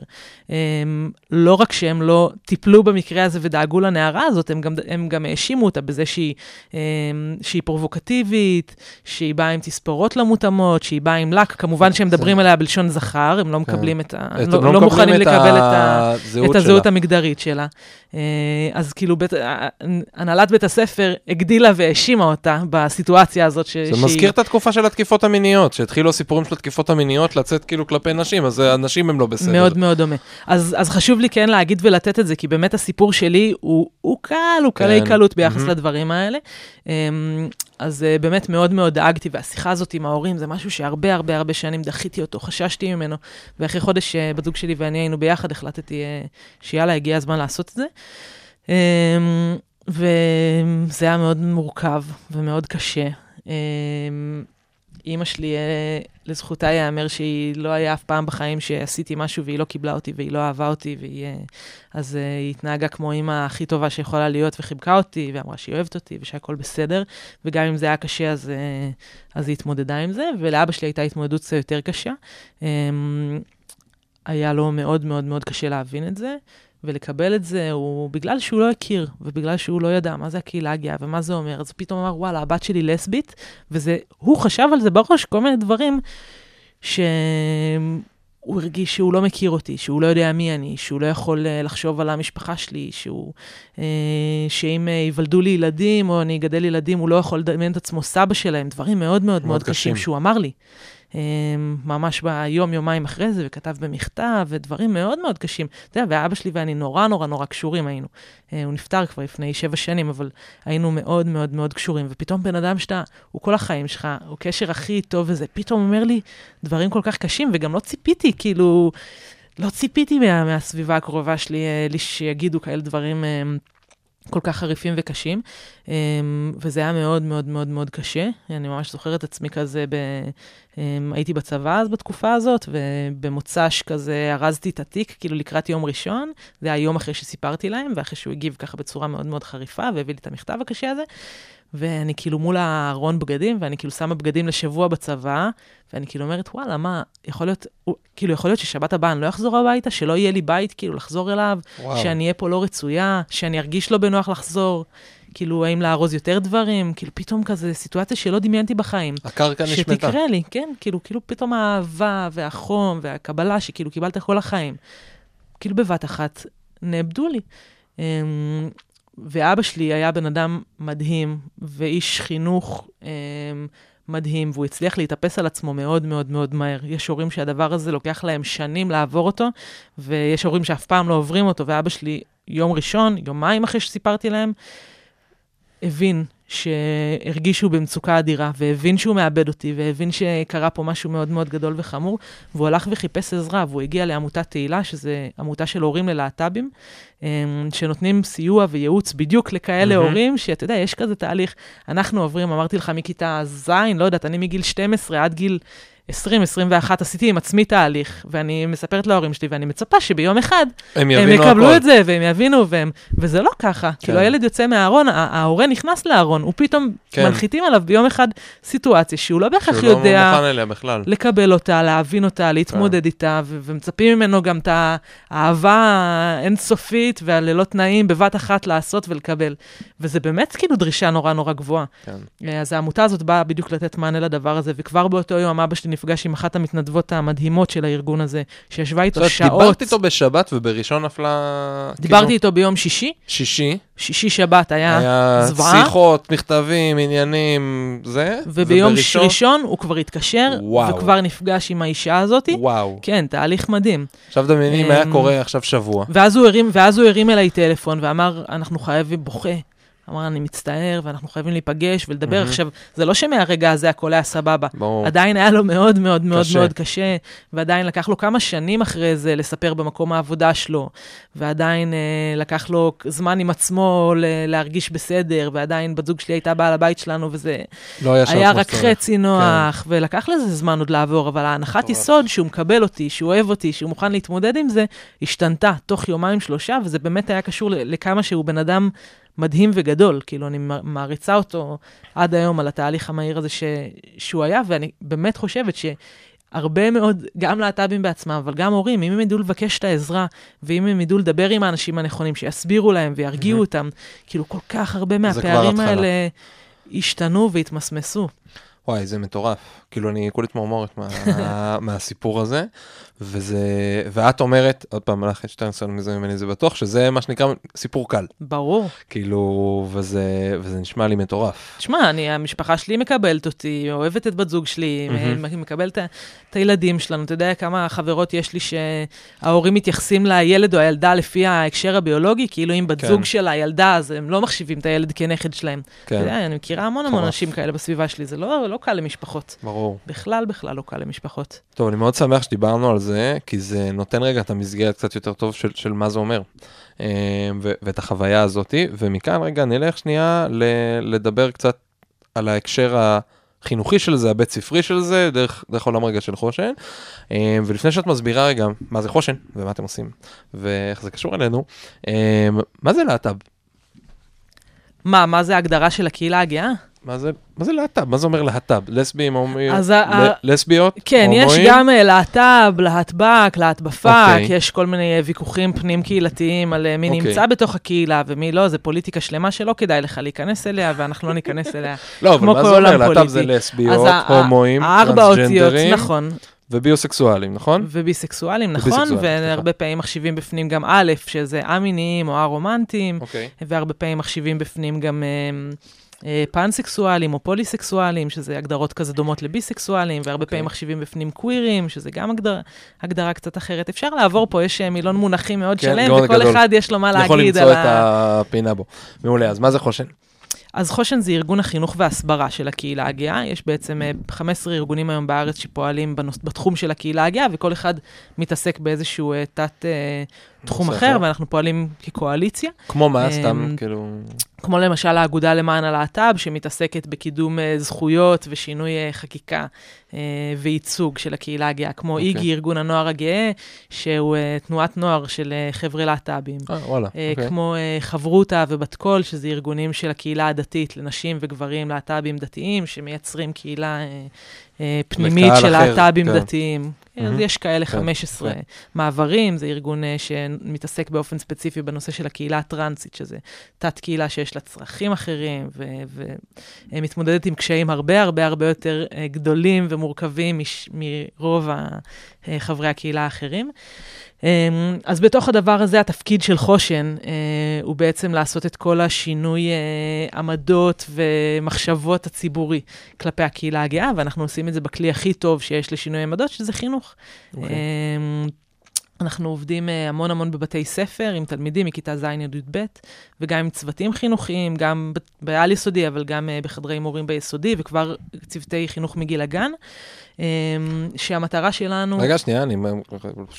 הם, לא רק שהם לא טיפלו במקרה הזה ודאגו לנערה הזאת, הם גם, הם גם האשימו אותה בזה שהיא, הם, שהיא פרובוקטיבית, שהיא באה עם תספורות לא מותאמות, שהיא באה עם לק, כמובן שהם זה- מדברים עליה בלשון זכר, הם לא מקבלים את ה... את- לא, לא מוכנים לקבל את ה... את הזהות שלה. המגדרית שלה. אז כאילו, בית, הנהלת בית הספר הגדילה והאשימה אותה בסיטואציה הזאת. ש, זה שהיא- מזכיר את התקופה של התקיפות המיניות, שהתחילו הסיפורים של התקיפות המיניות לצאת כאילו כלפי נשים, אז הנשים הם לא בסדר. מאוד מאוד דומה. אז, אז חשוב לי כן להגיד ולתת את זה, כי באמת הסיפור שלי הוא, הוא קל, הוא קלי כן. קלות ביחס מהמם. לדברים האלה. אמ, אז אה, באמת מאוד מאוד דאגתי, והשיחה הזאת עם ההורים זה משהו שהרבה הרבה הרבה שנים דחיתי אותו, חששתי ממנו, ואחרי חודש אה, בת זוג שלי ואני היינו ביחד, החלטתי אה, שיאללה, הגיע הזמן לעשות את זה. וזה היה מאוד מורכב ומאוד קשה. אמ, אימא שלי, אה, לזכותה ייאמר שהיא לא היה אף פעם בחיים שעשיתי משהו והיא לא קיבלה אותי והיא לא אהבה אותי, והיא, אה, אז אה, היא התנהגה כמו אימא הכי טובה שיכולה להיות וחיבקה אותי, ואמרה שהיא אוהבת אותי ושהכול בסדר, וגם אם זה היה קשה, אז, אז היא התמודדה עם זה, ולאבא שלי הייתה התמודדות קצת יותר קשה. אמ, היה לו מאוד מאוד מאוד קשה להבין את זה. ולקבל את זה, הוא בגלל שהוא לא הכיר, ובגלל שהוא לא ידע מה זה הקהילה הגאה ומה זה אומר, אז פתאום אמר, וואלה, הבת שלי לסבית, וזה, הוא חשב על זה בראש, כל מיני דברים שהוא הרגיש שהוא לא מכיר אותי, שהוא לא יודע מי אני, שהוא לא יכול אה, לחשוב על המשפחה שלי, שהוא, אה, שאם אה, ייוולדו לי ילדים או אני אגדל ילדים, הוא לא יכול לדמיין את עצמו סבא שלהם, דברים מאוד מאוד מאוד, מאוד קשים. קשים שהוא אמר לי. אמ, ממש ביום, יומיים אחרי זה, וכתב במכתב, ודברים מאוד מאוד קשים. אתה יודע, ואבא שלי ואני נורא נורא נורא קשורים היינו. אה, הוא נפטר כבר לפני שבע שנים, אבל היינו מאוד מאוד מאוד קשורים. ופתאום בן אדם שאתה, הוא כל החיים שלך, הוא קשר הכי טוב וזה, פתאום אומר לי דברים כל כך קשים, וגם לא ציפיתי, כאילו, לא ציפיתי מה, מהסביבה הקרובה שלי, אה, שיגידו כאלה דברים. כל כך חריפים וקשים, אמ, וזה היה מאוד מאוד מאוד מאוד קשה. אני ממש זוכרת את עצמי כזה, ב... אמ, הייתי בצבא אז בתקופה הזאת, ובמוצ"ש כזה ארזתי את התיק, כאילו לקראת יום ראשון, זה היה יום אחרי שסיפרתי להם, ואחרי שהוא הגיב ככה בצורה מאוד מאוד חריפה, והביא לי את המכתב הקשה הזה. ואני כאילו מול הארון בגדים, ואני כאילו שמה בגדים לשבוע בצבא, ואני כאילו אומרת, וואלה, מה, יכול להיות, כאילו, יכול להיות ששבת הבאה אני לא אחזור הביתה, שלא יהיה לי בית, כאילו, לחזור אליו, וואו. שאני אהיה פה לא רצויה, שאני ארגיש לא בנוח לחזור. כאילו, האם לארוז יותר דברים, כאילו, פתאום כזה סיטואציה שלא דמיינתי בחיים. הקרקע נשמטה. שתקרה לי, כן, כאילו, כאילו, פתאום האהבה והחום והקבלה שכאילו קיבלת כל החיים, כאילו, בבת אחת נאבדו לי. ואבא שלי היה בן אדם מדהים, ואיש חינוך אה, מדהים, והוא הצליח להתאפס על עצמו מאוד מאוד מאוד מהר. יש הורים שהדבר הזה לוקח להם שנים לעבור אותו, ויש הורים שאף פעם לא עוברים אותו, ואבא שלי, יום ראשון, יומיים אחרי שסיפרתי להם, הבין שהרגישו במצוקה אדירה, והבין שהוא מאבד אותי, והבין שקרה פה משהו מאוד מאוד גדול וחמור, והוא הלך וחיפש עזרה, והוא הגיע לעמותת תהילה, שזו עמותה של הורים ללהט"בים, אמ, שנותנים סיוע וייעוץ בדיוק לכאלה mm-hmm. הורים, שאתה יודע, יש כזה תהליך. אנחנו עוברים, אמרתי לך, מכיתה ז', לא יודעת, אני מגיל 12 עד גיל... 2021 עשיתי עם עצמי תהליך, ואני מספרת להורים שלי, ואני מצפה שביום אחד הם, הם יקבלו הכל. את זה, והם יבינו, והם... וזה לא ככה. כן. כאילו, הילד יוצא מהארון, ההורה נכנס לארון, הוא פתאום, כן. מנחיתים עליו ביום אחד סיטואציה שהוא לא בהכרח לא יודע... לא לקבל אותה, להבין אותה, להתמודד כן. איתה, ו- ומצפים ממנו גם את האהבה האינסופית והללא תנאים בבת אחת לעשות ולקבל. וזה באמת כאילו דרישה נורא נורא גבוהה. כן. אז העמותה הזאת באה בדיוק לתת מענה לדבר הזה, וכבר באותו יום אבא שלי נפגש עם אחת המתנדבות המדהימות של הארגון הזה, שישבה איתו שעות. דיברת איתו בשבת ובראשון נפלה... דיברתי כאילו... איתו ביום שישי. שישי. שישי שבת היה, היה זוועה. היה שיחות, מכתבים, עניינים, זה. וביום ובראשון... ראשון הוא כבר התקשר, וואו. וכבר נפגש עם האישה הזאת. וואו. כן, תהליך מדהים. עכשיו דמייני אם היה אמ, קורה עכשיו שבוע. ואז הוא הרים, ואז הוא הרים אליי טלפון ואמר, אנחנו חייבים, בוכה. אמר, אני מצטער, ואנחנו חייבים להיפגש ולדבר. Mm-hmm. עכשיו, זה לא שמהרגע הזה הכל היה סבבה. ברור. עדיין היה לו מאוד מאוד מאוד קשה. מאוד קשה, ועדיין לקח לו כמה שנים אחרי זה לספר במקום העבודה שלו, ועדיין אה, לקח לו זמן עם עצמו ל- להרגיש בסדר, ועדיין בת זוג שלי הייתה בעל הבית שלנו, וזה לא היה, היה רק חצי נוח, כן. ולקח לזה זמן עוד לעבור, אבל ההנחת יסוד שהוא מקבל אותי, שהוא אוהב אותי, שהוא מוכן להתמודד עם זה, השתנתה תוך יומיים-שלושה, וזה באמת היה קשור לכמה שהוא בן אדם... מדהים וגדול, כאילו, אני מעריצה אותו עד היום על התהליך המהיר הזה ש, שהוא היה, ואני באמת חושבת שהרבה מאוד, גם להט"בים בעצמם, אבל גם הורים, אם הם ידעו לבקש את העזרה, ואם הם ידעו לדבר עם האנשים הנכונים, שיסבירו להם וירגיעו אותם, כאילו, כל כך הרבה מהפערים האלה השתנו והתמסמסו. וואי, זה מטורף. כאילו, אני כולי תמרמורת מה, מהסיפור הזה. וזה, ואת אומרת, עוד פעם, מלאכת שטרנסון מזה ממני זה בטוח, שזה מה שנקרא סיפור קל. ברור. כאילו, וזה, וזה נשמע לי מטורף. תשמע, אני, המשפחה שלי מקבלת אותי, אוהבת את בת זוג שלי, mm-hmm. מקבלת את הילדים שלנו. אתה יודע כמה חברות יש לי שההורים מתייחסים לילד או הילדה לפי ההקשר הביולוגי, כאילו אם בת כן. זוג של הילדה, אז הם לא מחשיבים את הילד כנכד שלהם. כן. אתה יודע, אני מכירה המון המון אנשים כאלה בסביבה שלי, זה לא, לא קל למשפחות. ברור. בכלל, בכלל לא קל למשפחות. טוב, אני מאוד שמח שדיברנו על זה, כי זה נותן רגע את המסגרת קצת יותר טוב של, של מה זה אומר, אה, ו- ואת החוויה הזאתי, ומכאן רגע נלך שנייה ל- לדבר קצת על ההקשר החינוכי של זה, הבית ספרי של זה, דרך, דרך עולם רגע של חושן. אה, ולפני שאת מסבירה רגע מה זה חושן ומה אתם עושים ואיך זה קשור אלינו, אה, מה זה להט"ב? מה, מה זה ההגדרה של הקהילה הגאה? מה זה, מה זה להט"ב? מה זה אומר להט"ב? לסבים, הומואים, לסביות? כן, יש גם אה, להט"ב, להטב"ק, להטבפק, אוקיי. יש כל מיני אה, ויכוחים פנים קהילתיים על אה, מי אוקיי. נמצא בתוך הקהילה ומי לא, זה פוליטיקה שלמה שלא כדאי לך להיכנס אליה, ואנחנו לא ניכנס אליה, לא, אבל מה זה אומר? להט"ב זה לסביות, הומואים, טרנסג'נדרים. נכון. וביוסקסואלים, נכון? וביסקסואלים, נכון, וביסקסואלים. והרבה פעמים מחשיבים בפנים גם א', שזה א-מיניים או א-רומנטיים, אוקיי. והרבה פעמים מחשיבים בפנים גם אה, פאנסקסואלים או פוליסקסואלים, שזה הגדרות כזה דומות לביסקסואלים, והרבה אוקיי. פעמים מחשיבים בפנים קווירים, שזה גם הגדרה, הגדרה קצת אחרת. אפשר לעבור פה, יש אה, מילון מונחים מאוד כן, שלם, וכל גדול. אחד יש לו מה יכול להגיד למצוא על את ה... הפינה בו. מעולה, אז מה זה חושן? אז חושן זה ארגון החינוך וההסברה של הקהילה הגאה. יש בעצם אה, 15 ארגונים היום בארץ שפועלים בנוס, בתחום של הקהילה הגאה, וכל אחד מתעסק באיזשהו אה, תת אה, תחום אחר. ואנחנו פועלים כקואליציה. כמו מה, אמ, סתם, כאילו... כמו למשל האגודה למען הלהט"ב, שמתעסקת בקידום אה, זכויות ושינוי אה, חקיקה אה, וייצוג של הקהילה הגאה, כמו אוקיי. איגי, ארגון הנוער הגאה, שהוא תנועת נוער של חבר'ה להט"בים. אה, וואלה, אוקיי. כמו חברותה ובת קול, שזה ארגונים של הקהילה הדתית לנשים וגברים להט"בים דתיים, שמייצרים קהילה פנימית לקהל של אחר, להט"בים כן. דתיים. אז מהמם. יש כאלה כן, 15 כן. מעברים, זה ארגון אה, שמתעסק באופן ספציפי בנושא של הקהילה הטרנסית, שזה תת-קהילה שיש לה צרכים אחרים, ומתמודדת עם קשיים הרבה הרבה הרבה יותר אה, גדולים ומורכבים מש- מרוב אה, חברי הקהילה האחרים. אמ, אז בתוך הדבר הזה, התפקיד של חושן אה, הוא בעצם לעשות את כל השינוי אה, עמדות ומחשבות הציבורי כלפי הקהילה הגאה, ואנחנו עושים את זה בכלי הכי טוב שיש לשינוי עמדות, שזה חינוך. אוקיי. אמ, אנחנו עובדים אה, המון המון בבתי ספר עם תלמידים מכיתה ז' עד י"ב, וגם עם צוותים חינוכיים, גם בעל-יסודי, אבל גם בחדרי מורים ביסודי, וכבר צוותי חינוך מגיל הגן, שהמטרה שלנו... רגע, שנייה, אני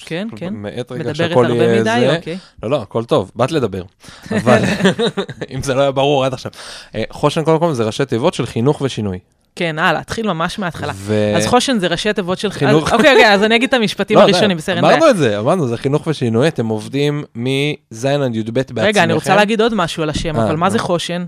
כן, כן. מאט רגע מדברת שהכל הרבה יהיה מדי, זה. אוקיי. לא, לא, הכל טוב, באת לדבר. אבל אם זה לא היה ברור עד עכשיו. אה, חושן קודם כל זה ראשי תיבות של חינוך ושינוי. כן, הלאה, תתחיל ממש מההתחלה. ו- אז חושן זה ראשי תיבות של... חינוך. אוקיי, אוקיי, אז אני אגיד את המשפטים לא, הראשונים, בסדר, אין בעיה. אמרנו את זה, אמרנו, זה חינוך ושינוי, אתם עובדים מז' עד י"ב בעצמכם. רגע, אני רוצה להגיד עוד משהו על השם, אה, אבל מה זה. חושן?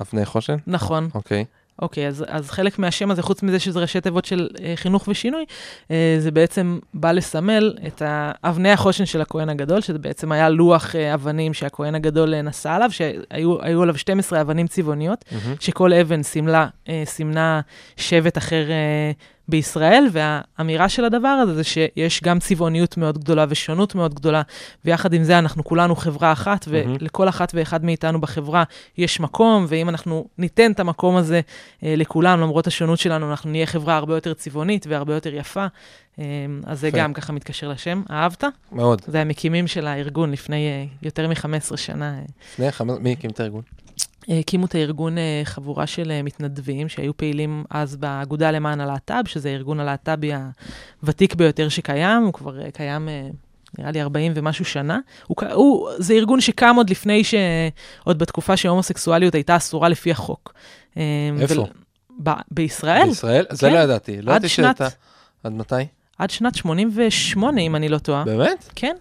אבני חושן? נכון. אוקיי. אוקיי, אז, אז חלק מהשם הזה, חוץ מזה שזה ראשי תיבות של אה, חינוך ושינוי, אה, זה בעצם בא לסמל את אבני החושן של הכהן הגדול, שזה בעצם היה לוח אה, אבנים שהכהן הגדול אה, נשא עליו, שהיו היו עליו 12 אבנים צבעוניות, מהמם. שכל אבן סימלה, אה, סימנה שבט אחר אה, בישראל, והאמירה של הדבר הזה זה שיש גם צבעוניות מאוד גדולה ושונות מאוד גדולה, ויחד עם זה אנחנו כולנו חברה אחת. ולכל אחת ואחד מאיתנו בחברה יש מקום, ואם אנחנו ניתן את המקום הזה אה, לכולם, למרות השונות שלנו, אנחנו נהיה חברה הרבה יותר צבעונית והרבה יותר יפה. אה, אז זה. גם ככה מתקשר לשם. אהבת? מאוד. זה המקימים של הארגון לפני אה, יותר מ-15 שנה. אה, לפני מי הקים את הארגון? הקימו את הארגון אה, חבורה של אה, מתנדבים שהיו פעילים אז באגודה למען הלהט"ב, שזה הארגון הלהט"בי הוותיק ביותר שקיים, הוא כבר אה, קיים... אה, נראה לי 40 ומשהו שנה. הוא, הוא, זה ארגון שקם עוד לפני ש... עוד בתקופה שהומוסקסואליות הייתה אסורה לפי החוק. איפה? ב, בישראל, בישראל? זה כן. לא ידעתי. לא עד ידעתי שנת- שאתה... עד מתי? עד שנת 88, אם אני לא טועה. באמת? כן.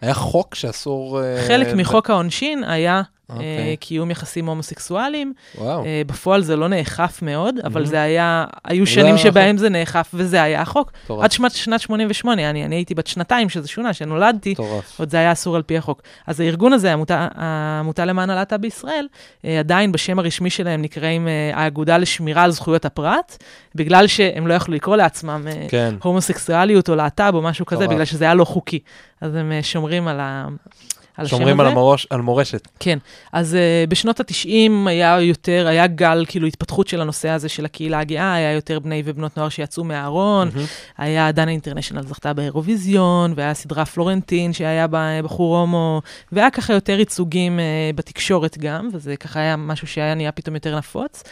היה חוק שאסור... חלק ב- מחוק העונשין היה אוקיי. אה, קיום יחסים הומוסקסואליים. וואו. אה, בפועל זה לא נאכף מאוד, אבל מהמם. זה היה, היו זה שנים. שבהם זה נאכף וזה היה החוק. מטורף. עד שנת, שנת 88, אני, אני הייתי בת שנתיים שזה שונה, שנולדתי, מטורף. עוד זה היה אסור על פי החוק. אז הארגון הזה, העמותה, העמותה למען הלהט"ב בישראל, אה, עדיין בשם הרשמי שלהם נקראים אה, האגודה לשמירה על זכויות הפרט, בגלל שהם לא יכלו לקרוא לעצמם אה, כן. הומוסקסואליות או להט"ב או משהו כזה, מטורף. בגלל שזה היה לא חוקי. אז הם אה, שומרים על, ה, על השם הזה. שומרים על המורש- על מורשת. כן, אז uh, בשנות ה-90 היה יותר, היה גל, כאילו, התפתחות של הנושא הזה של הקהילה הגאה, היה יותר בני ובנות נוער שיצאו מהארון, מהמם. היה דנה אינטרנשיונל זכתה באירוויזיון, והיה סדרה פלורנטין שהיה בה בחור הומו, והיה ככה יותר ייצוגים uh, בתקשורת גם, וזה ככה היה משהו שהיה נהיה פתאום יותר נפוץ. Uh,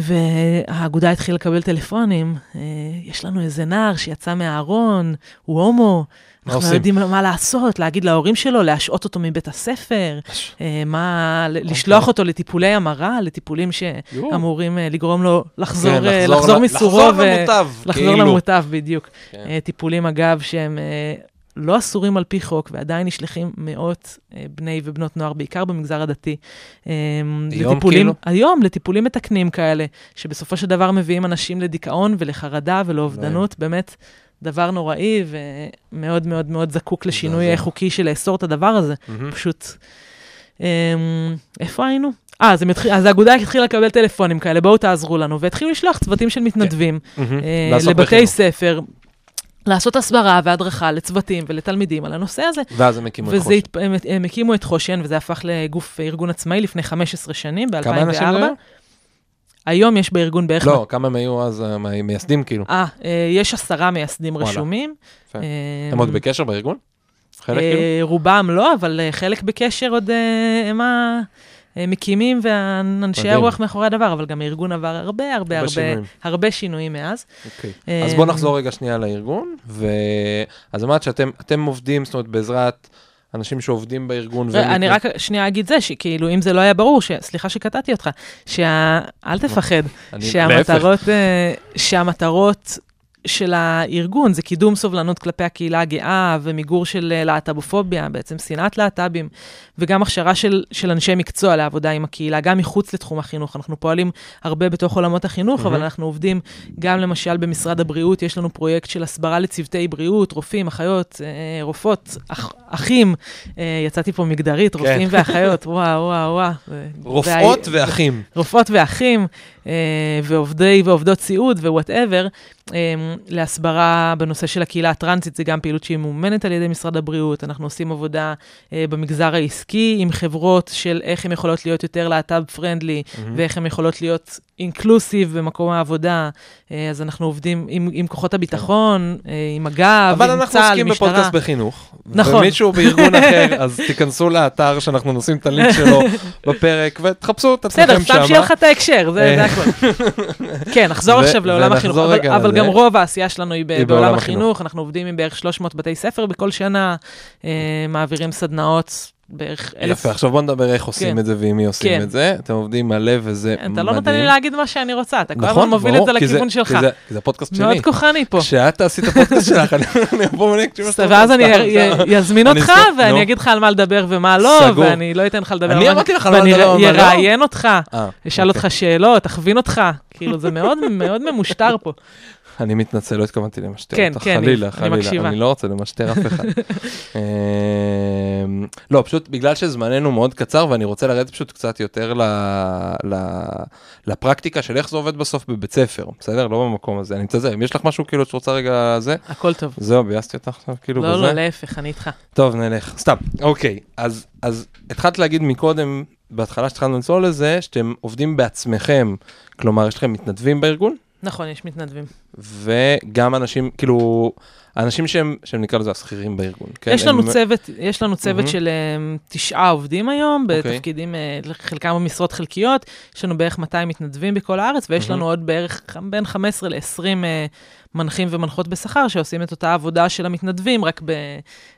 והאגודה התחילה לקבל טלפונים, uh, יש לנו איזה נער שיצא מהארון, הוא הומו, אנחנו לא עושים? יודעים מה לעשות, להגיד להורים שלו, להשעות אותו מבית הספר, אה, מה, ל- לשלוח אותו לטיפולי המרה, לטיפולים. שאמורים אה, לגרום לו לחזור, כן, אה, לחזור ל- מסורו, לחזור ו- למוטב, לחזור כאילו. למוטב, בדיוק. כן. אה, טיפולים, אגב, שהם אה, לא אסורים על פי חוק, ועדיין נשלחים מאות אה, בני ובנות נוער, בעיקר במגזר הדתי. אה, היום לטיפולים, כאילו? היום, לטיפולים מתקנים כאלה, שבסופו של דבר מביאים אנשים לדיכאון ולחרדה ולאובדנות, באמת. דבר נוראי ומאוד מאוד מאוד זקוק לשינוי. חוקי של לאסור את הדבר הזה. מהמם. פשוט... אמ, איפה היינו? אה, אז, התחיל, אז האגודה התחילה לקבל טלפונים כאלה, בואו תעזרו לנו, והתחילו לשלוח צוותים של מתנדבים מהמם. אה, לעסוק לבתי בחינוך. ספר. לעשות הסברה והדרכה לצוותים ולתלמידים על הנושא הזה. ואז הם הקימו את וזה חושן. הת... הם, הם הקימו את חושן, וזה הפך לגוף ארגון עצמאי לפני 15 שנים, ב-2004. כמה אנשים היו? היום יש בארגון בערך... לא, כמה הם היו אז מייסדים כאילו? אה, אה, יש עשרה מייסדים וואלה. רשומים. אה, הם עוד בקשר בארגון? חלק כאילו? אה, רובם לא, אבל אה, חלק בקשר עוד אה, הם המקימים ואנשי מדהים. הרוח מאחורי הדבר, אבל גם הארגון עבר הרבה, הרבה, הרבה, שינויים. הרבה שינויים מאז. אוקיי. אה, אז בואו נחזור רגע שנייה לארגון, ואז אמרת שאתם אתם עובדים, זאת אומרת, בעזרת אנשים שעובדים בארגון. והם אני מתנד- רק שנייה אגיד זה, שכאילו, אם זה לא היה ברור, ש- סליחה שקטעתי אותך, שה... אל תפחד, אני- שהמטרות, אה, שהמטרות של הארגון זה קידום סובלנות כלפי הקהילה הגאה ומיגור של אה, להט"בופוביה, בעצם שנאת להט"בים, וגם הכשרה של, של אנשי מקצוע לעבודה עם הקהילה, גם מחוץ לתחום החינוך. אנחנו פועלים הרבה בתוך עולמות החינוך, אבל אנחנו עובדים גם למשל במשרד הבריאות, יש לנו פרויקט של הסברה לצוותי בריאות, רופאים, אחיות, אה, רופאות, אח, אחים, אה, יצאתי פה מגדרית, רופאים ואחיות, וואו, וואו, וואו. רופאות ואחים. רופאות ואחים, ועובדי ועובדות סיעוד ו whatever, אה, להסברה בנושא של הקהילה הטרנסית, זה גם פעילות שהיא ממומנת על ידי משרד הבריאות. אנחנו עושים עבודה אה, במגזר העסקי עם חברות של איך הן יכולות להיות יותר להט"ב friendly, ואיך הן יכולות להיות אינקלוסיב במקום העבודה. אה, אז אנחנו עובדים עם, עם כוחות הביטחון, אה, עם מג"ב, אבל עם אנחנו צה"ל, עוסקים משטרה. בפודקאסט בחינוך. נכון. ומישהו בארגון אחר, אז תיכנסו לאתר שאנחנו נשים את הלינק שלו בפרק, ותחפשו את בסדר, עצמכם סתם שיהיה לך. את ההקשר, זה אה. הכול. כן, נחזור עכשיו לעולם החינוך, אבל- אבל. גם רוב העשייה שלנו היא בעולם החינוך, אנחנו עובדים עם בערך 300 בתי ספר בכל שנה, מעבירים סדנאות בערך אלף... יפה, עכשיו בוא נדבר איך עושים כן. את זה ועם מי עושים כן. את זה. אתם עובדים מלא וזה מדהים. אתה לא נותן לי להגיד מה שאני רוצה, אתה כל הזמן נכון, מוביל את זה כי לכיוון שלך. כי זה- כי זה הפודקאסט שלי. מאוד כוחני פה. כשאת תעשי את הפודקאסט שלך, אני אבוא ואני אקשיב לסטורי, ואז אני אני אותך. ואני אגיד לך על מה לדבר ומה לא. ואני לא אתן לך לדבר אני אמרתי לך על מה ואני לדבר ומה לא. יראיין אותך, אה, אשאל אוקיי. אותך שאלות, אכווין אותך. כאילו, זה מאוד מאוד ממושטר פה. אני מתנצל, לא התכוונתי למשטר כן, אותך, כן, חלילה, אני חלילה, מקשיבה. אני לא רוצה למשטר אף אחד. אמ, לא, פשוט בגלל שזמננו מאוד קצר ואני רוצה לרדת פשוט קצת יותר ל- ל- לפרקטיקה של איך זה עובד בסוף בבית ספר, בסדר? לא במקום הזה, אני מתנצל, אם יש לך משהו כאילו שאת רוצה רגע זה, הכל טוב. זהו, ביאסתי אותך עכשיו כאילו לא, בזה. לא, להפך, אני איתך. טוב, נלך. סתם. אוקיי, אז, אז התחלת להגיד מקודם, בהתחלה שהתחלנו לצלול לזה, שאתם עובדים בעצמכם, כלומר, יש לכם מתנדבים בארגון, נכון, יש מתנדבים. וגם אנשים, כאילו, אנשים שהם, שהם נקרא לזה השכירים בארגון, כן? יש לנו הם- צוות, יש לנו צוות מהמם. של אה, תשעה עובדים היום, אוקיי. בתפקידים, אה, חלקם במשרות חלקיות. יש לנו בערך 200 מתנדבים בכל הארץ, ויש מהמם. לנו עוד בערך בין 15 ל-20 מנחים ומנחות בשכר, שעושים את אותה עבודה של המתנדבים, רק ב...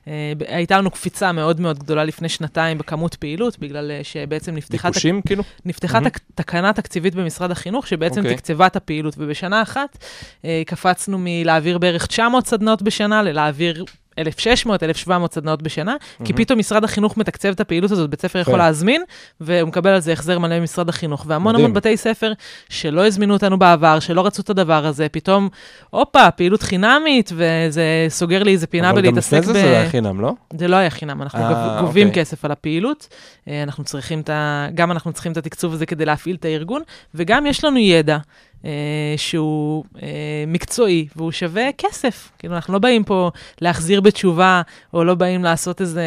אה, ב- הייתה לנו קפיצה מאוד מאוד גדולה לפני שנתיים בכמות פעילות, בגלל אה, שבעצם נפתחה... תק- ביקושים, כאילו? נפתחה. תק, תקנה תקציבית במשרד החינוך, שבעצם אוקיי. תקצבה את הפעילות, ובשנה אחת אה, קפצנו מלהעביר בערך 900 סדנאות בשנה, ללהעביר 1,600, 1,700 סדנאות בשנה, כי פתאום משרד החינוך מתקצב את הפעילות הזאת, בית ספר יכול יפה. להזמין, והוא מקבל על זה החזר מלא ממשרד החינוך. והמון מדהים. המון בתי ספר שלא הזמינו אותנו בעבר, שלא רצו את הדבר הזה, פתאום, הופה, פעילות חינמית, וזה סוגר לי איזה פינה אבל גם בלהתעסק לפני זה זה היה חינם, לא? זה לא היה חינם, אנחנו אה, גב- גובים אוקיי. כסף על הפעילות. אה, אנחנו צריכים את ה... גם אנחנו צריכים את התקצוב הזה כדי להפעיל את הארגון, וגם יש לנו ידע שהוא אה, מקצועי והוא שווה כסף. כאילו, אנחנו לא באים פה להחזיר בתשובה, או לא באים לעשות איזה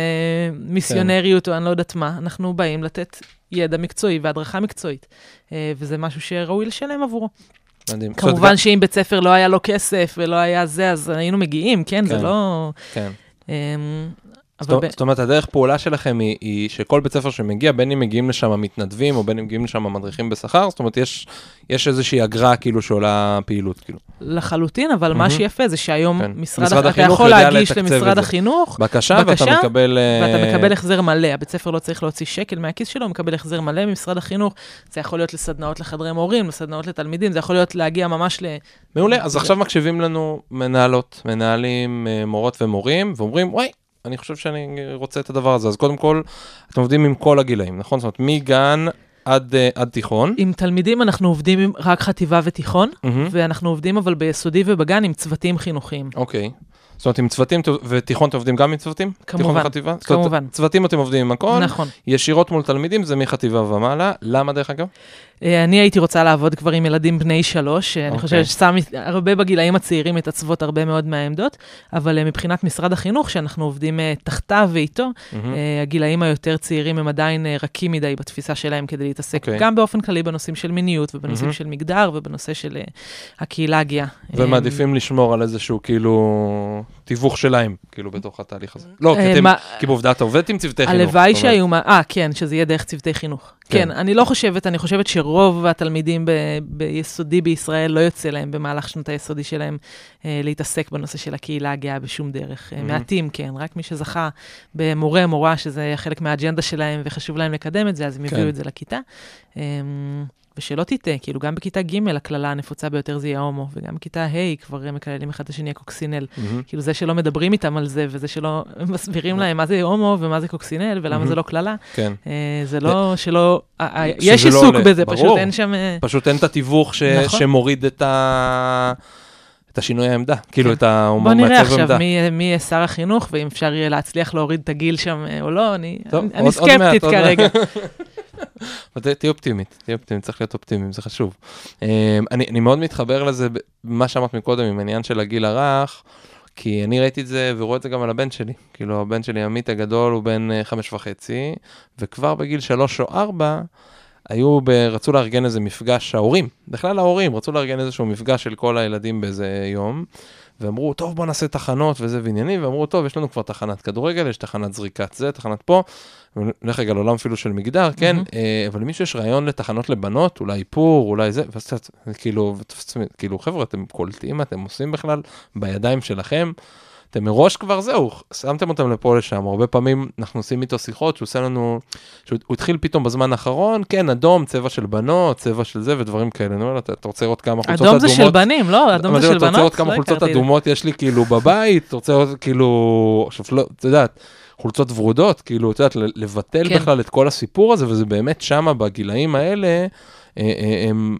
מיסיונריות או אני לא יודעת מה, אנחנו באים לתת ידע מקצועי והדרכה מקצועית, אה, וזה משהו שראוי לשלם עבורו. מדהים. כמובן שאם בית ספר לא היה לו כסף ולא היה זה, אז היינו מגיעים, כן? זה כן. לא... כן. זאת ב- זאת אומרת, הדרך פעולה שלכם היא, היא שכל בית ספר שמגיע, בין אם מגיעים לשם מתנדבים או בין אם מגיעים לשם מדריכים בשכר, זאת אומרת, יש, יש איזושהי אגרה כאילו שעולה פעילות, כאילו. לחלוטין, אבל מה מהמם. שיפה זה שהיום כן. משרד, משרד אתה החינוך יכול יודע להגיש למשרד. החינוך, בקשה, ואתה בקשה, מקבל... אה, ואתה מקבל החזר מלא. הבית ספר לא צריך להוציא שקל מהכיס שלו, הוא מקבל החזר מלא ממשרד החינוך. זה יכול להיות לסדנאות לחדרי מורים, לסדנאות לתלמידים, זה יכול להיות להגיע ממש ל... מעולה, אז עכשיו מקשיבים לנו מנהלות, מנהלים, אה, מורות ומורים, ואומרים, וואי, אני חושב שאני רוצה את הדבר הזה. אז קודם כל, אתם עובדים עם כל הגילאים, נכון? זאת אומרת, מגן עד, אה, עד תיכון. עם תלמידים אנחנו עובדים עם רק חטיבה ותיכון, מהמם. ואנחנו עובדים אבל ביסודי ובגן עם צוותים חינוכיים. אוקיי. זאת אומרת, עם צוותים ותיכון אתם עובדים גם עם צוותים? כמובן, וחטיבה? זאת אומרת, כמובן. צוותים אתם עובדים עם הכל, נכון. ישירות מול תלמידים זה מחטיבה ומעלה. למה דרך אגב? אה, אני הייתי רוצה לעבוד כבר עם ילדים בני שלוש, אני אוקיי. חושבת שסתם הרבה בגילאים הצעירים מתעצבות הרבה מאוד מהעמדות, אבל אה, מבחינת משרד החינוך, שאנחנו עובדים אה, תחתיו ואיתו. אה, הגילאים היותר צעירים הם עדיין אה, רכים מדי בתפיסה שלהם כדי להתעסק אוקיי. גם באופן כללי בנושאים של מיניות ובנושאים מהמם. של מגדר ובנושא של אה, הקהילה הגאה. ומעדיפים לשמור על איזשהו כאילו תיווך שלהם, כאילו בתוך התהליך הזה. לא, כי אה, אתם, כי בעובדה את עובדת עם צוותי חינוך. הלוואי. שהיו, אה, כן, שזה יהיה דרך צוותי חינוך. כן. כן, אני לא חושבת, אני חושבת שרוב התלמידים ביסודי בישראל לא יוצא להם במהלך שנות היסודי שלהם אה, להתעסק בנושא של הקהילה הגאה בשום דרך. אה, Mhm. מעטים, כן, רק מי שזכה במורה, מורה, שזה חלק מהאג'נדה שלהם וחשוב להם לקדם את זה, אז הם כן. הביאו את זה לכיתה. ושלא תטעה, כאילו, גם בכיתה ג' הקללה הנפוצה ביותר זה יהיה הומו, וגם בכיתה ה' כבר מקללים אחד את השני הקוקסינל. מהמם. כאילו זה שלא מדברים איתם על זה, וזה שלא מסבירים להם מה זה הומו ומה זה קוקסינל, ולמה זה מהמם. לא קללה, כן. אה, זה לא שלא... אה, אה, יש לא עיסוק עולה, בזה, ברור. פשוט אין שם... אה, פשוט אין את התיווך ש... נכון. שמוריד את ה... את השינוי העמדה, כאילו כן. את ה... הוא בוא נראה עכשיו עמדה. מי מי יהיה שר החינוך, ואם אפשר יהיה להצליח להוריד את הגיל שם או לא, אני טוב, אני עוד- מעט, סקפטית עוד. כרגע. אבל ת- תהיי אופטימית, תהיי אופטימית, צריך להיות אופטימיים, זה חשוב. אמ, אני, אני מאוד מתחבר לזה, מה שאמרת מקודם, עם העניין של הגיל הרך, כי אני ראיתי את זה ורואה את זה גם על הבן שלי. כאילו, הבן שלי, עמית הגדול, הוא בן אה, חמש וחצי, וכבר בגיל שלוש או ארבע, היו, ב, רצו לארגן איזה מפגש, ההורים, בכלל ההורים, רצו לארגן איזשהו מפגש של כל הילדים באיזה יום, ואמרו, טוב, בוא נעשה תחנות וזה ועניינים, ואמרו, טוב, יש לנו כבר תחנת כדורגל, יש תחנת זריקת זה, תחנת פה, נלך רגע לעולם אפילו של מגדר, כן. אה, אבל למישהו יש רעיון לתחנות לבנות, אולי איפור, אולי זה, ואז כאילו, כאילו, חבר'ה, אתם קולטים, אתם עושים בכלל בידיים שלכם, אתם מראש כבר זהו, שמתם אותם לפה לשם, הרבה פעמים אנחנו עושים איתו שיחות, שהוא עושה לנו, שהוא הוא התחיל פתאום בזמן האחרון, כן, אדום, צבע של בנות, צבע של זה ודברים כאלה, אני אומר "אתה- אתה רוצה לראות כמה חולצות אדומות? אדום זה של בנים, לא? אדום זה של אתה רוצה לראות בנות? כמה חולצות. אדומות יש לי כאילו בבית? אתה רוצה לראות כאילו, עכשיו לא, את יודעת, חולצות ורודות, כאילו, את יודעת, לבטל כן. בכלל את כל הסיפור הזה, וזה באמת שמה בגילאים האלה,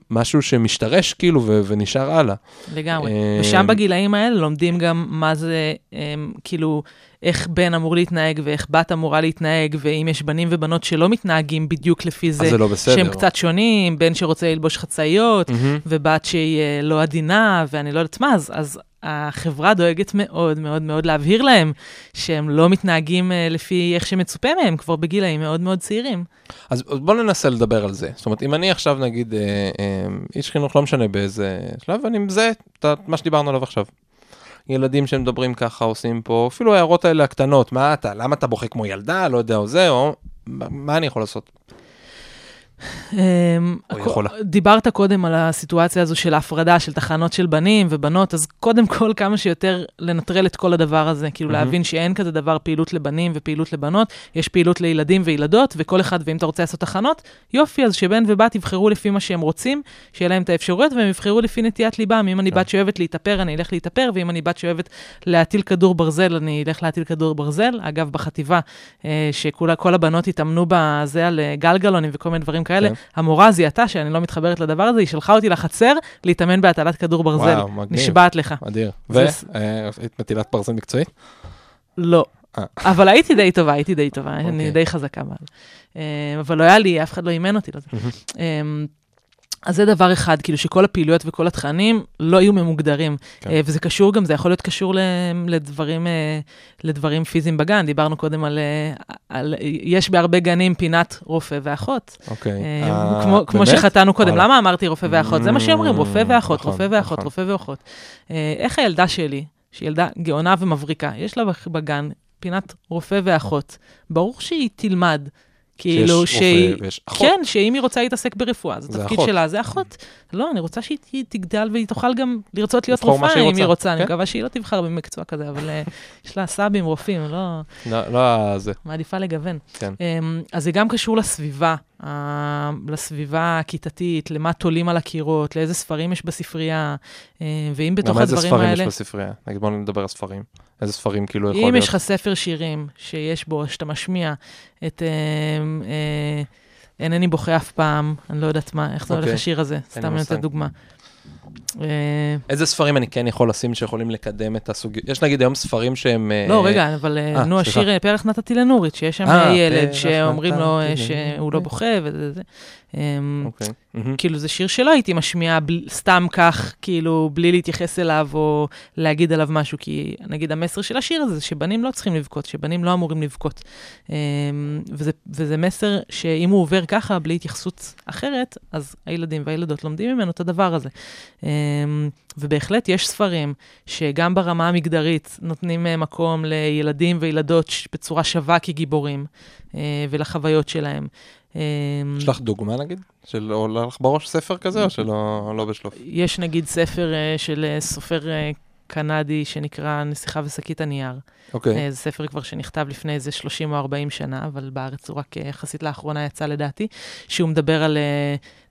משהו שמשתרש כאילו ו- ונשאר הלאה. לגמרי. אה, ושם בגילאים האלה לומדים גם מה זה, אמ, כאילו, איך בן אמור להתנהג ואיך בת אמורה להתנהג, ואם יש בנים ובנות שלא מתנהגים בדיוק לפי אז זה, זה לא בסדר. שהם קצת שונים, בן שרוצה ללבוש חצאיות, מהמם. ובת שהיא אה, לא עדינה, ואני לא יודעת מה, אז, אז החברה דואגת מאוד מאוד מאוד להבהיר להם שהם לא מתנהגים אה, לפי איך שמצופה מהם, כבר בגילאים מאוד מאוד צעירים. אז בוא ננסה לדבר על זה. זאת אומרת, אם אני עכשיו נגיד אה, אה, איש חינוך, לא משנה באיזה שלב, אני מזהה את מה שדיברנו עליו עכשיו. ילדים שמדברים ככה, עושים פה, אפילו ההערות האלה הקטנות, מה אתה, למה אתה בוכה כמו ילדה, לא יודע, או זה, או מה אני יכול לעשות? אמ, או הכ- יכולה. דיברת קודם על הסיטואציה הזו של ההפרדה של תחנות של בנים ובנות, אז קודם כל כמה שיותר לנטרל את כל הדבר הזה, כאילו מהמם. להבין שאין כזה דבר פעילות לבנים ופעילות לבנות, יש פעילות לילדים וילדות, וכל אחד, ואם אתה רוצה לעשות תחנות, יופי, אז שבן ובת יבחרו לפי מה שהם רוצים, שיהיה להם את האפשרויות, והם יבחרו לפי נטיית ליבם. אם אני כן. בת שאוהבת להתאפר, אני אלך להתאפר, ואם אני בת שאוהבת להטיל כדור ברזל, אני אלך להטיל כדור ברזל. אגב, בחטיבה, אה, שכל הבנות התאמנו בזה על אה, גלגלונים וכל מיני דברים כאלה, כן. המורה זיהתה שאני לא מתחברת לדבר הזה, היא שלחה אותי לחצר להתאמן בהטלת כדור ברזל. וואו, מגניב. נשבעת לך. אדיר. והיית מטילת פרסם מקצועית? לא. אה. אבל הייתי די טובה, הייתי די טובה, אוקיי. אני די חזקה. אבל. אה, אבל לא היה לי, אף אחד לא אימן אותי לזה. אז זה דבר אחד, כאילו שכל הפעילויות וכל התכנים לא יהיו ממוגדרים. כן. אה, וזה קשור גם, זה יכול להיות קשור לדברים, אה, לדברים פיזיים בגן. דיברנו קודם על, אה, על, יש בהרבה גנים פינת רופא ואחות. אוקיי. כמו, כמו באמת? שחטאנו קודם. למה אמרתי רופא ואחות? זה מה שאומרים, רופא ואחות, נכון, רופא ואחות, נכון. רופא ואחות. איך הילדה שלי, שהיא ילדה גאונה ומבריקה, יש לה בגן פינת רופא ואחות, ברור שהיא תלמד. כאילו, שהיא... ויש אחות. כן, שאם היא רוצה להתעסק ברפואה, זה התפקיד. שלה זה אחות. לא, אני רוצה שהיא תגדל והיא תוכל גם לרצות להיות רופאה אם היא רוצה. אני כן. מקווה שהיא לא תבחר במקצוע כזה, אבל אה, יש לה סבים, רופאים, לא... לא, לא זה, מעדיפה לגוון. כן. אמ, אז זה גם קשור לסביבה, לסביבה הכיתתית, למה תולים על הקירות, לאיזה ספרים יש בספרייה, אה, ואם בתוך גם איזה הדברים ספרים האלה... יש בספרייה? נגיד בוא נדבר על ספרים. איזה ספרים כאילו יכול אם להיות? יש לך ספר שירים שיש בו, שאתה משמיע את... אה, אה, אינני בוכה אף פעם, אני לא יודעת מה, איך זה הולך אוקיי. השיר הזה, סתם אני. נותנת דוגמה. אה, איזה ספרים אני כן יכול לשים שיכולים לקדם את הסוגיה? יש נגיד היום ספרים שהם... אה, לא, רגע, אבל אה, אה, נו. השיר אה, פרח נתתי לנורית, שיש שם אה, אה, ילד שאומרים לו אה, שהוא לא בוכה וזה זה. אמ, אוקיי. כאילו, זה שיר שלא הייתי משמיעה סתם כך, כאילו, בלי להתייחס אליו או להגיד עליו משהו, כי נגיד המסר של השיר הזה זה שבנים לא צריכים לבכות, שבנים לא אמורים לבכות. אמ, וזה מסר שאם הוא עובר ככה, בלי התייחסות אחרת, אז הילדים והילדות לומדים ממנו את הדבר הזה. אמ, ובהחלט יש ספרים שגם ברמה המגדרית נותנים אה, מקום לילדים וילדות בצורה שווה כגיבורים, אה, ולחוויות שלהם. אמ, יש לך דוגמה נגיד? של עולה לך בראש ספר כזה או שלא לא בשלוף? יש נגיד ספר אה, של סופר קנדי שנקרא נסיכה ושקית הנייר. אוקיי. אה, זה ספר כבר שנכתב לפני איזה 30 או 40 שנה, אבל בארץ הוא רק יחסית לאחרונה יצא לדעתי, שהוא מדבר על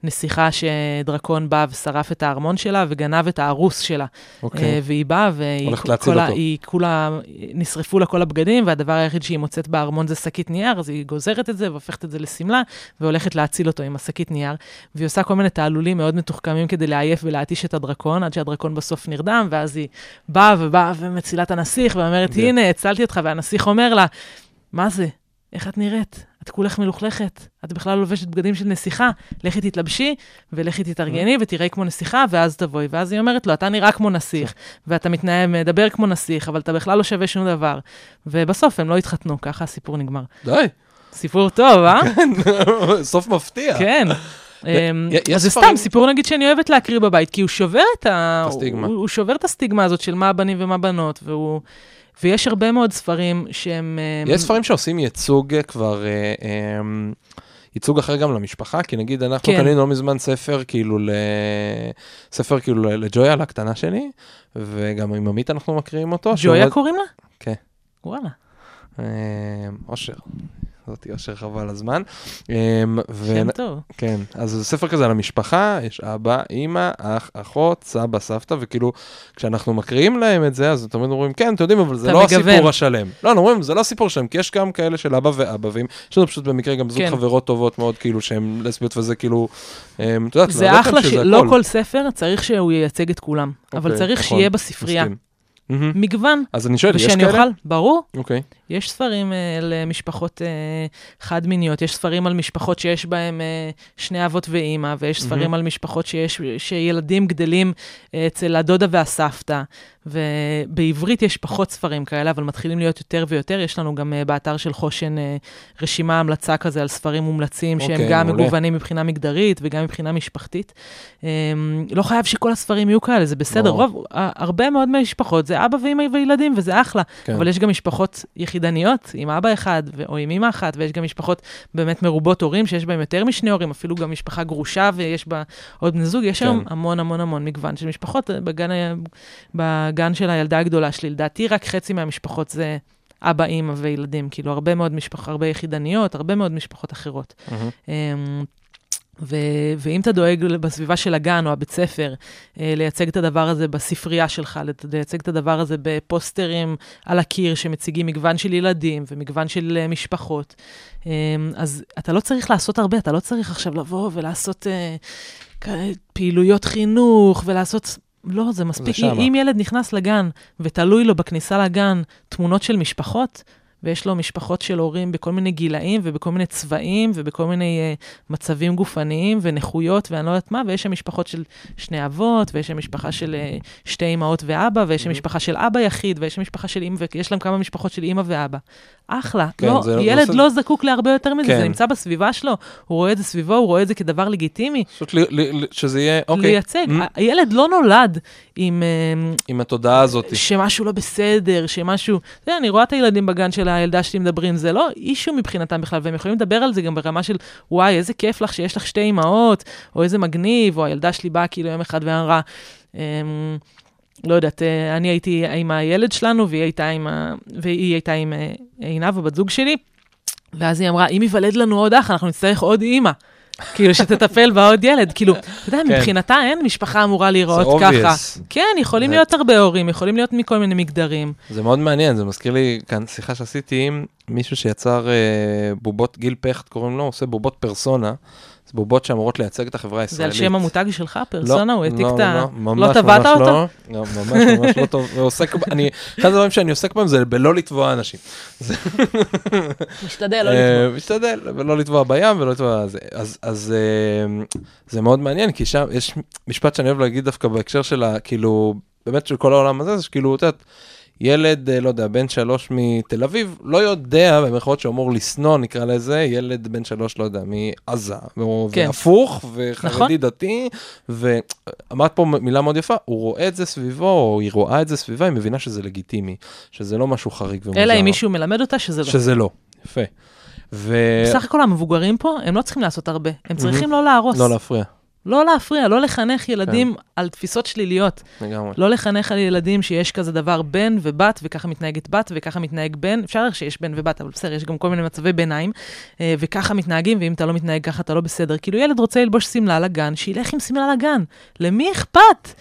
נסיכה שדרקון בא ושרף את הארמון שלה וגנב את הארוס שלה. אוקיי. אה, והיא באה והיא הולכת כל- להציל כל ה- אותו. היא כולה, נשרפו לה כל הבגדים, והדבר היחיד שהיא מוצאת בארמון זה שקית נייר, אז היא גוזרת את זה והופכת את זה לשמלה, והולכת להציל אותו עם השקית נייר. והיא עושה כל מיני תעלולים מאוד מתוחכמים כדי לעייף ולהתיש את הדרקון, עד שהדרקון בסוף נרדם, ואז היא באה ובאה ומצילה את הנסיך, ואומרת, כן. הנה, הצלתי אותך, והנסיך אומר לה, מה זה? איך את נראית? את כולך מלוכלכת, את בכלל לא לובשת בגדים של נסיכה, לכי תתלבשי ולכי תתארגני ותראי כמו נסיכה, ואז תבואי. ואז היא אומרת לו, אתה נראה כמו נסיך, ואתה מתנהל, מדבר כמו נסיך, אבל אתה בכלל לא שווה שום דבר. ובסוף הם לא התחתנו, ככה הסיפור נגמר. די, סיפור טוב, אה? סוף מפתיע. כן. אמ, אז זה ספרים- סתם סיפור נגיד שאני אוהבת להקריא בבית, כי הוא שובר את הסטיגמה. הזאת של מה בנים ומה בנות, והוא... ויש הרבה מאוד ספרים שהם... אמ, יש ספרים שעושים ייצוג אה, כבר, אה, אה, ייצוג אחר גם למשפחה, כי נגיד אנחנו כן. קנינו לא מזמן ספר כאילו, ל... ספר כאילו לג'ויה, לקטנה שלי, וגם עם עמית אנחנו מקריאים אותו. ג'ויה מאוד- קוראים לה? כן. וואלה. אה, אושר. זאתי אושר חבל הזמן. ו... שם טוב. כן, אז זה ספר כזה על המשפחה, יש אבא, אימא, אח, אחות, סבא, סבתא, וכאילו, כשאנחנו מקריאים להם את זה, אז תמיד אומרים, כן, אתם יודעים, אבל זה לא מגוון. הסיפור השלם. לא, אנחנו אומרים, זה לא הסיפור שלם, כי יש גם כאלה של אבא ואבא, ואם, יש לנו פשוט במקרה גם זוג כן. חברות טובות מאוד, כאילו, שהן לסביות וזה, כאילו, אמ, את יודעת, זה אחלה, שלא הכל. כל ספר צריך שהוא ייצג את כולם, אבל אוקיי, צריך נכון, שיהיה בספרייה מהמם. מגוון, אז אני שואל, יש ושאני כאלה? אוכל, ברור. אוקיי. יש ספרים אה, למשפחות אה, חד-מיניות, יש ספרים על משפחות שיש בהם אה, שני אבות ואימא, ויש ספרים מהמם. על משפחות שיש, שילדים גדלים אה, אצל הדודה והסבתא, ובעברית יש פחות ספרים כאלה, אבל מתחילים להיות יותר ויותר. יש לנו גם אה, באתר של חושן אה, רשימה המלצה כזה על ספרים מומלצים, שהם אוקיי, גם מעולה. מגוונים מבחינה מגדרית וגם מבחינה משפחתית. אה, לא חייב שכל הספרים יהיו כאלה, זה בסדר. ברור. רוב, הרבה מאוד מהמשפחות זה אבא ואמא וילדים, וזה אחלה. כן. אבל יש גם משפחות יחידניות עם אבא אחד או עם אמא אחת, ויש גם משפחות באמת מרובות הורים, שיש בהן יותר משני הורים, אפילו גם משפחה גרושה ויש בה עוד בני זוג. יש כן. היום המון המון המון מגוון של משפחות. בגן, בגן של הילדה הגדולה שלי, לדעתי רק חצי מהמשפחות זה אבא, אימא וילדים. כאילו, הרבה מאוד משפחות, הרבה יחידניות, הרבה מאוד משפחות אחרות. מהמם. ו- ואם אתה דואג בסביבה של הגן או הבית ספר, אה, לייצג את הדבר הזה בספרייה שלך, לייצג את הדבר הזה בפוסטרים על הקיר שמציגים מגוון של ילדים ומגוון של אה, משפחות, אמ, אז אתה לא צריך לעשות הרבה, אתה לא צריך עכשיו לבוא ולעשות אה, כ- פעילויות חינוך ולעשות... לא, זה מספיק. שמה. אם ילד נכנס לגן ותלוי לו בכניסה לגן תמונות של משפחות, ויש לו משפחות של הורים בכל מיני גילאים ובכל מיני צבעים ובכל מיני uh, מצבים גופניים ונכויות ואני לא יודעת מה, ויש שם משפחות של שני אבות, ויש שם משפחה של uh, שתי אמהות ואבא, ויש שם. משפחה של אבא יחיד, ויש שם משפחה של אימא, ויש להם כמה משפחות של אימא ואבא. אחלה. כן, לא, זה- ילד זה- לא זקוק להרבה יותר מזה, כן. זה נמצא בסביבה שלו, הוא רואה את זה סביבו, הוא רואה את זה כדבר לגיטימי. פשוט לי- לי- שזה יהיה, אוקיי, לייצג. Mm. הילד לא נולד עם... אמ, עם התודעה הזאת. שמשהו לא בסדר, שמשהו... אתה יודע, אני רואה את הילדים בגן של הילדה שלי מדברים, זה לא אישו מבחינתם בכלל, והם יכולים לדבר על זה גם ברמה של, וואי, איזה כיף לך שיש לך שתי אימהות, או איזה מגניב, או הילדה שלי באה כאילו יום אחד ואמרה, אמ, לא יודעת, אה, אני הייתי עם הילד שלנו, והיא הייתה עם, ה... והיא הייתה עם אה, עינב, הבת זוג שלי, ואז היא אמרה, אם ייוולד לנו עוד אח, אנחנו נצטרך עוד אימא. כאילו, שתטפל בעוד ילד. כאילו, אתה יודע, כן. מבחינתה אין משפחה אמורה להיראות ככה. כן, יכולים להיות הרבה הורים, יכולים להיות מכל מיני מגדרים. זה מאוד מעניין, זה מזכיר לי כאן שיחה שעשיתי עם מישהו שיצר אה, בובות, גיל פכט קוראים לו, עושה בובות פרסונה. זה בובות שאמורות לייצג את החברה זה הישראלית. על שם המותג שלך, פרסונה? הוא העתיק לא, את ה... לא, לא טבעת ממש אותו? לא, לא, ממש ממש לא טוב, ועוסק, אני, אחד הדברים שאני עוסק בהם זה בלא לטבוע אנשים. משתדל, לא אה, לקרוא. משתדל, ולא לטבוע בים ולא לטבוע זה. אז, אז אה, זה מאוד מעניין, כי שם יש משפט שאני אוהב להגיד דווקא בהקשר של ה... כאילו, באמת של כל העולם הזה, זה שכאילו, את יודעת, ילד, אה, לא יודע, בן שלוש מתל אביב, לא יודע, במירכאות שאמור לשנוא, נקרא לזה, ילד בן שלוש, לא יודע, מעזה. כן. והפוך, נכון. וחרדי דתי, ואמרת פה מילה מאוד יפה, הוא רואה את זה סביבו, או היא רואה את זה סביבה, היא מבינה שזה לגיטימי, שזה לא משהו חריג ומוזר. אלא אם מישהו מלמד אותה שזה לא. שזה לא, יפה. ו... בסך הכל המבוגרים פה, הם לא צריכים לעשות הרבה. הם צריכים לא להרוס. לא להפריע, לא להפריע, לא לחנך ילדים על תפיסות שליליות. לגמרי. לא לחנך על ילדים שיש כזה דבר בן ובת, וככה מתנהגת בת, וככה מתנהג בן. אפשר שיש בן ובת, אבל בסדר, יש גם כל מיני מצבי ביניים, אה, וככה מתנהגים, ואם אתה לא מתנהג ככה, אתה לא בסדר. כאילו, ילד רוצה ללבוש שמלה לגן, שילך עם שמלה לגן. למי אכפת?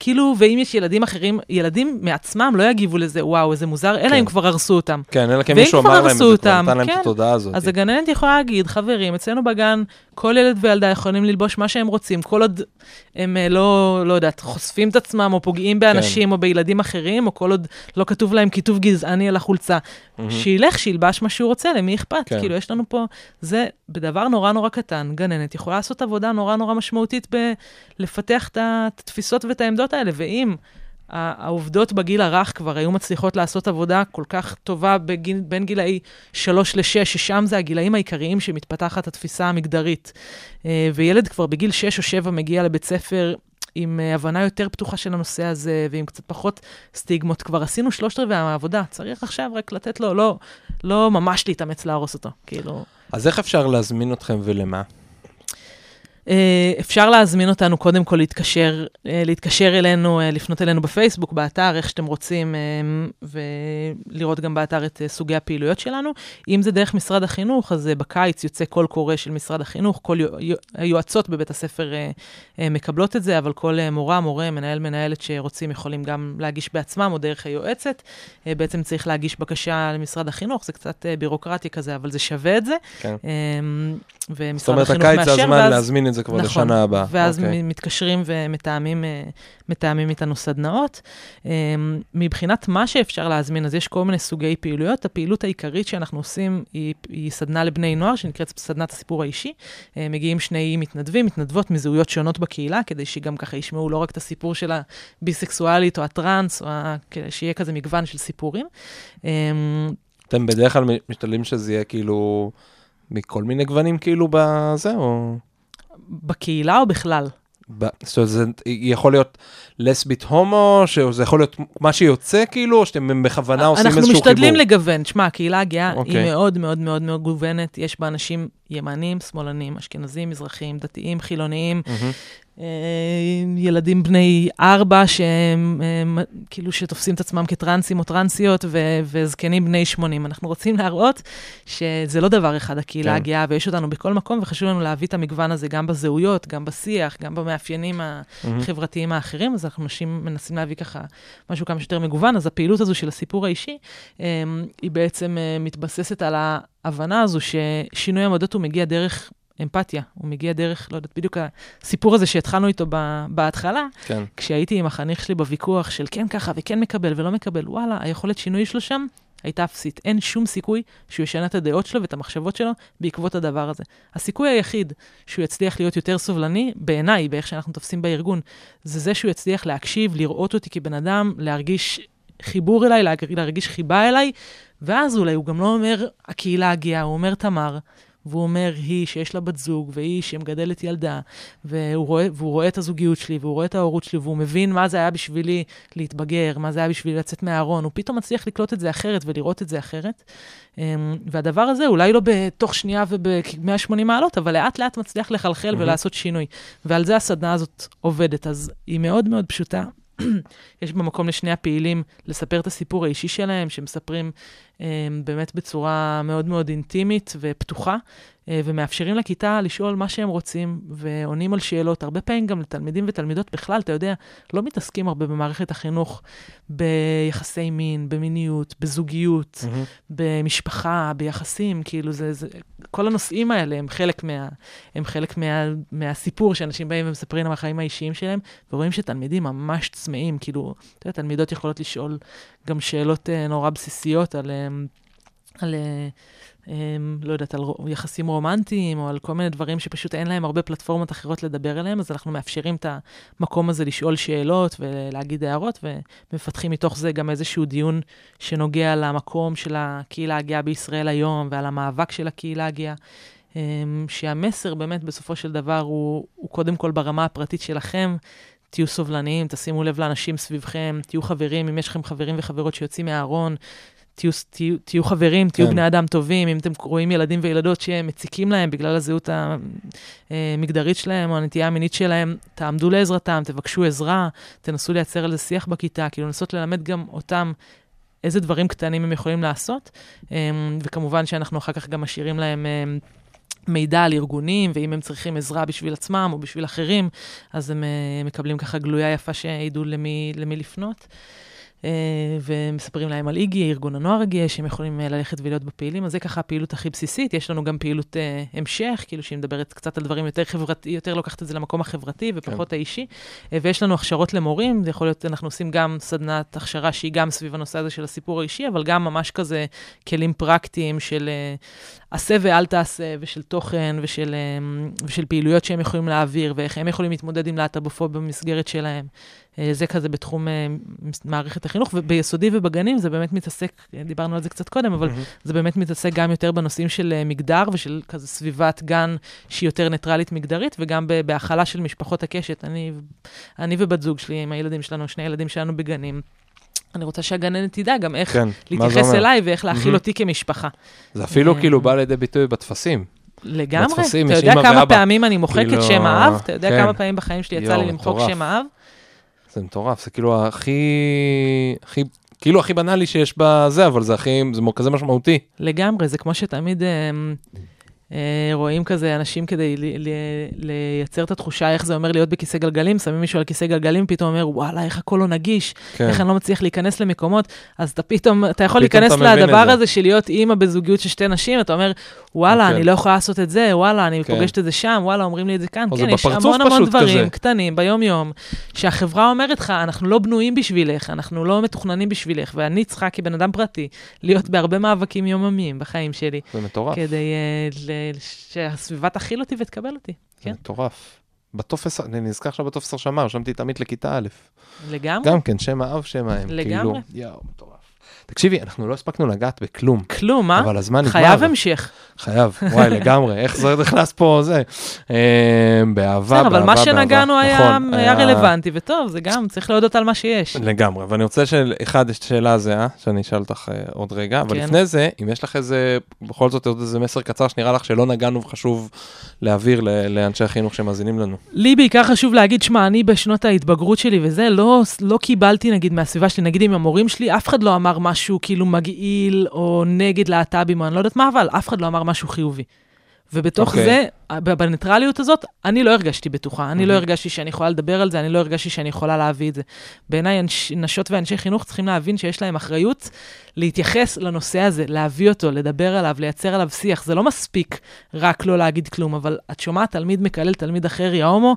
כאילו, ואם יש ילדים אחרים, ילדים מעצמם לא יגיבו לזה, וואו, איזה מוזר, אלא כן. אם כבר הרסו אותם. כן, אלא כי מישהו אמר להם את זה, כבר נתן להם את כן. התודעה הזאת. אז הגננת יכולה להגיד, חברים, אצלנו בגן, כל ילד וילדה יכולים ללבוש מה שהם רוצים, כל עוד הם אה, לא, לא יודעת, חושפים את עצמם, או פוגעים באנשים, כן. או בילדים אחרים, או כל עוד לא כתוב להם כיתוב גזעני על החולצה. מהמם. שילך, שילבש מה שהוא רוצה, למי אכפת? כן. כאילו, יש לנו פה, זה בדבר נורא נורא קטן, גננת יכולה לעשות עבודה נורא נורא משמעותית בלפתח את התפיסות ואת העמדות האלה, ואם... העובדות בגיל הרך כבר היו מצליחות לעשות עבודה כל כך טובה בגיל, בין גילאי 3 ל-6, ששם זה הגילאים העיקריים שמתפתחת התפיסה המגדרית. אה, וילד כבר בגיל 6 או 7 מגיע לבית ספר עם אה, הבנה יותר פתוחה של הנושא הזה, ועם קצת פחות סטיגמות. כבר עשינו שלושת רבעי מהעבודה, צריך עכשיו רק לתת לו, לא, לא ממש להתאמץ להרוס אותו, כאילו... אז איך אפשר להזמין אתכם ולמה? אה, אפשר להזמין אותנו קודם כל להתקשר, אה, להתקשר אלינו, אה, לפנות אלינו בפייסבוק, באתר, איך שאתם רוצים, ולראות גם באתר את סוגי הפעילויות שלנו. אם זה דרך משרד החינוך, אז בקיץ יוצא קול קורא של משרד החינוך, כל יו- יו- היועצות בבית הספר מקבלות את זה, אבל כל מורה, מורה, מנהל, מנהלת שרוצים יכולים גם להגיש בעצמם או דרך היועצת. בעצם צריך להגיש בקשה למשרד החינוך, זה קצת בירוקרטי כזה, אבל זה שווה את זה. כן. אה, זאת ומשרד אומרת, החינוך הקיץ זה מאשר, הזמן ואז- את זה כבר לשנה הבאה. ואז אוקיי. מ- מתקשרים ומתאמים אה, איתנו סדנאות. אה, מבחינת מה שאפשר להזמין, אז יש כל מיני סוגי פעילויות. הפעילות העיקרית שאנחנו עושים היא, היא סדנה לבני נוער, שנקראת סדנת הסיפור האישי. אה, מגיעים שני מתנדבים, מתנדבות מזהויות שונות בקהילה, כדי שגם ככה ישמעו לא רק את הסיפור של הביסקסואלית או הטראנס, או ה... שיהיה כזה מגוון של סיפורים. אתם בדרך כלל משתדלים שזה יהיה כאילו מכל מיני גוונים כאילו בזה, או... בקהילה או בכלל? ב- זאת אומרת, זה יכול להיות לסבית הומו, שזה יכול להיות מה שיוצא כאילו, או שאתם בכוונה עושים איזשהו אנחנו חיבור? משתדלים לגוון. תשמע, הקהילה הגאה אוקיי. היא מאוד מאוד מאוד מאוד מגוונת. יש בה אנשים ימנים, שמאלנים, אשכנזים, מזרחים, דתיים, חילוניים, מהמם. אה, ילדים בני ארבע שהם אה, כאילו שתופסים את עצמם כטרנסים או טרנסיות, ו- וזקנים בני 80. אנחנו רוצים להראות שזה לא דבר אחד, הקהילה כן. הגאה, ויש אותנו בכל מקום, וחשוב לנו להביא את המגוון הזה גם בזהויות, גם בשיח, גם במאפיינים. החברתיים האחרים, אז אנחנו מנסים, מנסים להביא ככה משהו כמה שיותר מגוון. אז הפעילות הזו של הסיפור האישי, אה, היא בעצם אה, מתבססת על ההבנה הזו ששינוי עמדות הוא מגיע דרך אמפתיה, הוא מגיע דרך, לא יודעת, בדיוק הסיפור הזה שהתחלנו איתו ב- בהתחלה, כן. כשהייתי עם החניך שלי בוויכוח של כן ככה וכן מקבל ולא מקבל, וואלה, היכולת שינוי שלו שם הייתה אפסית. אין שום סיכוי שהוא ישנה את הדעות שלו ואת המחשבות שלו בעקבות הדבר הזה. הסיכוי היחיד שהוא יצליח להיות יותר סובלני, בעיניי, באיך שאנחנו תופסים בארגון, זה זה שהוא יצליח להקשיב, לראות אותי כבן אדם, להרגיש חיבור אליי, להרגיש, חיבה אליי, ואז אולי הוא גם לא אומר הקהילה הגאה, הוא אומר תמר. והוא אומר, היא שיש לה בת זוג, והיא שמגדלת ילדה, והוא רואה, והוא רואה את הזוגיות שלי, והוא רואה את ההורות שלי, והוא מבין מה זה היה בשבילי להתבגר, מה זה היה בשבילי לצאת מהארון, הוא פתאום מצליח לקלוט את זה אחרת ולראות את זה אחרת. אמ, והדבר הזה, אולי לא בתוך שנייה וב-180 מעלות, אבל לאט לאט מצליח לחלחל מהמם. ולעשות שינוי. ועל זה הסדנה הזאת עובדת. אז היא מאוד מאוד פשוטה. יש במקום לשני הפעילים לספר את הסיפור האישי שלהם, שמספרים אה, באמת בצורה מאוד מאוד אינטימית ופתוחה, ומאפשרים לכיתה לשאול מה שהם רוצים, ועונים על שאלות. הרבה פעמים גם לתלמידים ותלמידות בכלל, אתה יודע, לא מתעסקים הרבה במערכת החינוך ביחסי מין, במיניות, בזוגיות, מהמם. במשפחה, ביחסים, כאילו זה, זה, כל הנושאים האלה הם חלק, מה, הם חלק מה, מהסיפור שאנשים באים ומספרים על החיים האישיים שלהם, ורואים שתלמידים ממש צמאים, כאילו, אתה יודע, תלמידות יכולות לשאול גם שאלות uh, נורא בסיסיות על, um, על לא יודעת, על יחסים רומנטיים, או על כל מיני דברים שפשוט אין להם הרבה פלטפורמות אחרות לדבר עליהם, אז אנחנו מאפשרים את המקום הזה לשאול שאלות ולהגיד הערות, ומפתחים מתוך זה גם איזשהו דיון שנוגע למקום של הקהילה הגאה בישראל היום, ועל המאבק של הקהילה הגאה. אמ, שהמסר באמת בסופו של דבר הוא, הוא קודם כל ברמה הפרטית שלכם. תהיו סובלניים, תשימו לב לאנשים סביבכם, תהיו חברים, אם יש לכם חברים וחברות שיוצאים מהארון, תהיו, תהיו, תהיו חברים, תהיו כן. בני אדם טובים, אם אתם רואים ילדים וילדות שמציקים להם בגלל הזהות המגדרית שלהם או הנטייה המינית שלהם, תעמדו לעזרתם, תבקשו עזרה, תנסו לייצר על זה שיח בכיתה, כאילו לנסות ללמד גם אותם איזה דברים קטנים הם יכולים לעשות, אמ, וכמובן שאנחנו אחר כך גם משאירים להם אמ, מידע על ארגונים, ואם הם צריכים עזרה בשביל עצמם או בשביל אחרים, אז הם אה, מקבלים ככה גלויה יפה שידעו למי, למי לפנות. אה, ומספרים להם על איגי, ארגון הנוער הגאה, שהם יכולים אה, ללכת ולהיות בפעילים, אז זה ככה הפעילות הכי בסיסית. יש לנו גם פעילות אה, המשך, כאילו שהיא מדברת קצת על דברים יותר חברתי, יותר לוקחת את זה למקום החברתי ופחות כן. האישי. אה, ויש לנו הכשרות למורים, זה יכול להיות, אנחנו עושים גם סדנת הכשרה שהיא גם סביב הנושא הזה של הסיפור האישי, אבל גם ממש כזה כלים פרקטיים של אה, עשה ואל תעשה, ושל תוכן, ושל, אה, ושל פעילויות שהם יכולים להעביר, ואיך הם יכולים להתמודד עם להט"בופוביה במסגרת שלהם. אה, זה כזה בתחום אה, מערכת החינוך, וביסודי ובגנים זה באמת מתעסק, דיברנו על זה קצת קודם, אבל מהמם. זה באמת מתעסק גם יותר בנושאים של אה, מגדר ושל כזה סביבת גן שהיא יותר ניטרלית מגדרית, וגם בהכלה של משפחות הקשת. אני, אני ובת זוג שלי, עם הילדים שלנו, שני ילדים שלנו בגנים. אני רוצה שהגננת תדע גם איך כן, להתייחס? אליי ואיך להכיל מהמם. אותי כמשפחה. זה אפילו כאילו בא לידי ביטוי בטפסים. לגמרי. בטפסים אתה יודע כמה ואבא. פעמים אני מוחקת כאילו, שם האב? אתה יודע כן. כמה פעמים בחיים שלי יצא יואו, לי למחוק. שם האב? זה מטורף, זה כאילו הכי, הכי, כאילו הכי בנאלי שיש בזה, אבל זה הכי, זה כזה משמעותי. לגמרי, זה כמו שתמיד אה, רואים כזה אנשים כדי לייצר את התחושה איך זה אומר להיות בכיסא גלגלים, שמים מישהו על כיסא גלגלים, פתאום אומר, וואלה, איך הכל לא נגיש, כן. איך אני לא מצליח להיכנס למקומות, אז אתה פתאום, אתה יכול פתאום להיכנס אתה לדבר זה. הזה של להיות אימא בזוגיות של שתי נשים, אתה אומר, וואלה, כן. אני לא יכולה לעשות את זה, וואלה, אני כן. פוגשת את זה שם, וואלה, אומרים לי את זה כאן. כן, זה יש המון המון דברים כזה. קטנים ביום-יום, שהחברה אומרת לך, אנחנו לא בנויים בשבילך, אנחנו לא מתוכננים בשבילך, ואני צריכה כבן אדם פרטי להיות בהרבה מאבקים יומיומיים בחיים שלי. זה מטורף, כדי uh, שהסביבה תכיל אותי ותקבל אותי. כן. מטורף. בטופס, אני נזכר עכשיו בטופס הרשמה, רשמתי את עמית לכיתה א'. לגמרי. גם כן, שם האב, שם האם. לגמרי. כאילו, יואו, מטורף. תקשיבי, אנחנו לא הספקנו לגעת בכלום, כלום, מה? אבל הזמן נגמר. חייב המשך. חייב, וואי, לגמרי, איך זה נכנס פה, זה. אה, באהבה, אבל באהבה, מה באהבה. מהשנגענו היה נכון, היה רלוונטי, וטוב, זה גם, צריך להודות על מה שיש. לגמרי, ואני רוצה שאחד, יש שאלה זהה, שאני אשאל אותך אה, עוד רגע, אבל כן. לפני זה, אם יש לך איזה, בכל זאת עוד איזה מסר קצר שנראה לך שלא נגענו וחשוב להעביר לאנשי החינוך שמאזינים לנו. לי בעיקר חשוב להגיד, שמע, אני בשנות ההתבגרות שלי וזה, לא, לא קיבלתי, נגיד, מהסביבה שלי, נגיד עם המורים שלי, אף אחד לא אמר משהו כאילו מגעיל או נגד להט"בים, או אני לא יודעת מה, אבל אף אחד לא אמר משהו חיובי. ובתוך אוקיי. זה, בניטרליות הזאת, אני לא הרגשתי בטוחה. אני לא מהמם. הרגשתי שאני יכולה לדבר על זה, אני לא הרגשתי שאני יכולה להביא את זה. בעיניי, אנש, נשות ואנשי חינוך צריכים להבין שיש להם אחריות להתייחס לנושא הזה, להביא אותו, לדבר עליו, לייצר עליו שיח. זה לא מספיק רק לא להגיד כלום, אבל את שומעת תלמיד מקלל תלמיד אחר, יא הומו,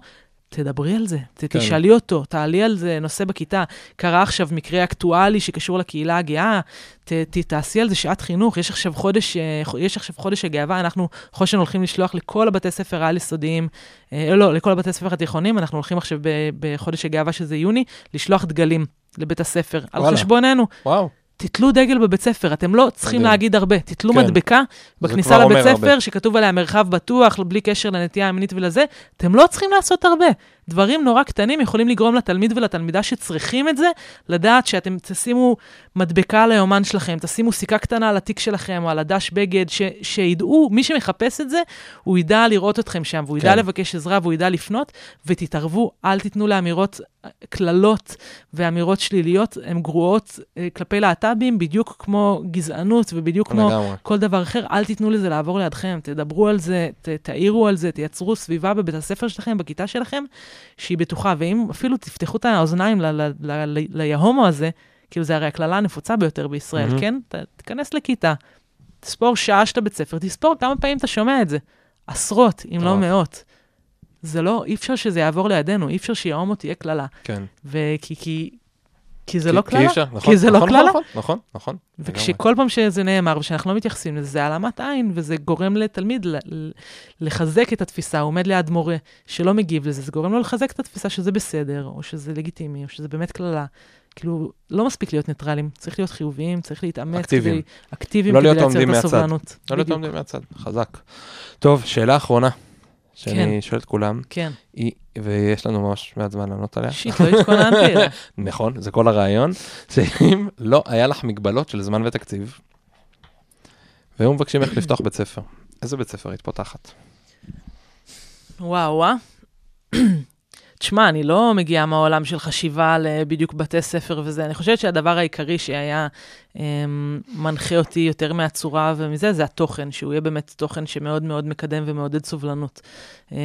תדברי על זה, כן. תשאלי אותו, תעלי על זה נושא בכיתה. קרה עכשיו מקרה אקטואלי שקשור לקהילה הגאה, ת, ת, תעשי על זה שעת חינוך. יש עכשיו חודש, אה, יש עכשיו חודש הגאווה, אנחנו חושן הולכים לשלוח לכל הבתי ספר העל-יסודיים, אה, לא, לכל הבתי ספר התיכוניים, אנחנו הולכים עכשיו ב, בחודש הגאווה, שזה יוני, לשלוח דגלים לבית הספר, על וואלה. חשבוננו. וואו, תתלו דגל בבית ספר, אתם לא צריכים מדהים. להגיד הרבה. תתלו כן. מדבקה בכניסה לבית ספר, הרבה. שכתוב עליה מרחב בטוח, בלי קשר לנטייה המינית ולזה, אתם לא צריכים לעשות הרבה. דברים נורא קטנים יכולים לגרום לתלמיד ולתלמידה שצריכים את זה, לדעת שאתם תשימו מדבקה על היומן שלכם, תשימו סיכה קטנה על התיק שלכם או על הדש בגד, ש, שידעו, מי שמחפש את זה, הוא ידע לראות אתכם שם, והוא ידע כן. לבקש עזרה והוא ידע לפנות, ותתערבו, אל תיתנו לאמירות, קללות ואמירות שליליות, הן גרועות אה, כלפי להט"בים, בדיוק כמו גזענות ובדיוק כמו לגמרי. כל דבר אחר, אל תיתנו לזה לעבור לידכם, תדברו על זה, ת, תעירו על זה, תייצרו סביבה בבית הספר שלכם, בכיתה שלכם, שהיא בטוחה. ואם אפילו תפתחו את האוזניים ליהומו הזה, כאילו זה הרי הקללה הנפוצה ביותר בישראל, מהמם. כן? ת, תיכנס לכיתה, תספור שעה שאתה בית ספר, תספור כמה פעמים אתה שומע את זה. עשרות, אם לא. מאות. זה לא, אי אפשר שזה יעבור לידינו, אי אפשר שיהומו תהיה קללה. כן. וכי, כי, כי זה כי- לא כי קללה. אי אפשר, נכון, כי זה לא נכון, קללה. נכון, נכון, נכון. לגמרי. וכשכל פעם שזה נאמר ושאנחנו לא מתייחסים לזה, זה העלמת עין, וזה גורם לתלמיד לחזק את התפיסה, הוא עומד ליד מורה שלא מגיב לזה, זה גורם לו לחזק את התפיסה שזה בסדר, או שזה לגיטימי, או שזה באמת קללה. כאילו, לא מספיק להיות ניטרלים, צריך להיות חיוביים, צריך להתאמץ. אקטיביים. כדי, אקטיביים לא כדי להיות לייצר עומדים את מהצד. הסובלנות. לא להיות. עומדים מהצד, חזק. טוב, שאלה אחרונה, שאני כן. שואל את כולם, כן, היא, ויש לנו ממש מעט זמן לענות עליה. שיט, לא התכוננתי. אליה. נכון, זה כל הרעיון, שאם לא היה לך מגבלות של זמן ותקציב, והיו מבקשים ממך לפתוח בית ספר, איזה בית ספר היית פותחת? וואו, וואו. תשמע, אני לא מגיעה מהעולם של חשיבה על אה, בדיוק בתי ספר וזה. אני חושבת שהדבר העיקרי שהיה אמ, מנחה אותי יותר מהצורה ומזה, זה התוכן, שהוא יהיה באמת תוכן שמאוד מאוד מקדם ומעודד סובלנות. אמ,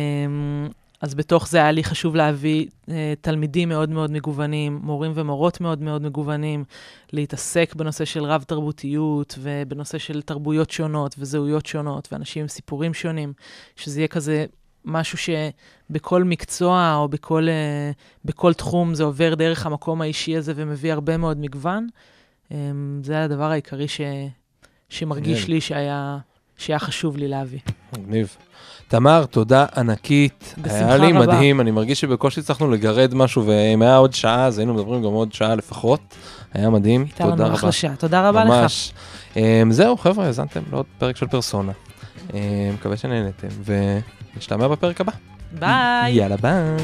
אז בתוך זה היה לי חשוב להביא אה, תלמידים מאוד מאוד מגוונים, מורים ומורות מאוד מאוד מגוונים, להתעסק בנושא של רב-תרבותיות ובנושא של תרבויות שונות וזהויות שונות ואנשים עם סיפורים שונים, שזה יהיה כזה משהו שבכל מקצוע או בכל, אה, בכל תחום זה עובר דרך המקום האישי הזה ומביא הרבה מאוד מגוון. אה, זה הדבר העיקרי ש, שמרגיש מעניין. לי שהיה, שהיה חשוב לי להביא. מגניב. תמר, תודה ענקית. בשמחה היה לי רבה. מדהים, אני מרגיש שבקושי הצלחנו לגרד משהו, ואם היה עוד שעה, אז היינו מדברים גם עוד שעה לפחות. היה מדהים, תודה רבה. אחלה שעה. תודה רבה לך. ממש. Um, זהו, חבר'ה, האזנתם לעוד פרק של פרסונה. Um, מקווה שנהנתם, ונשתמע בפרק הבא. ביי. יאללה, ביי.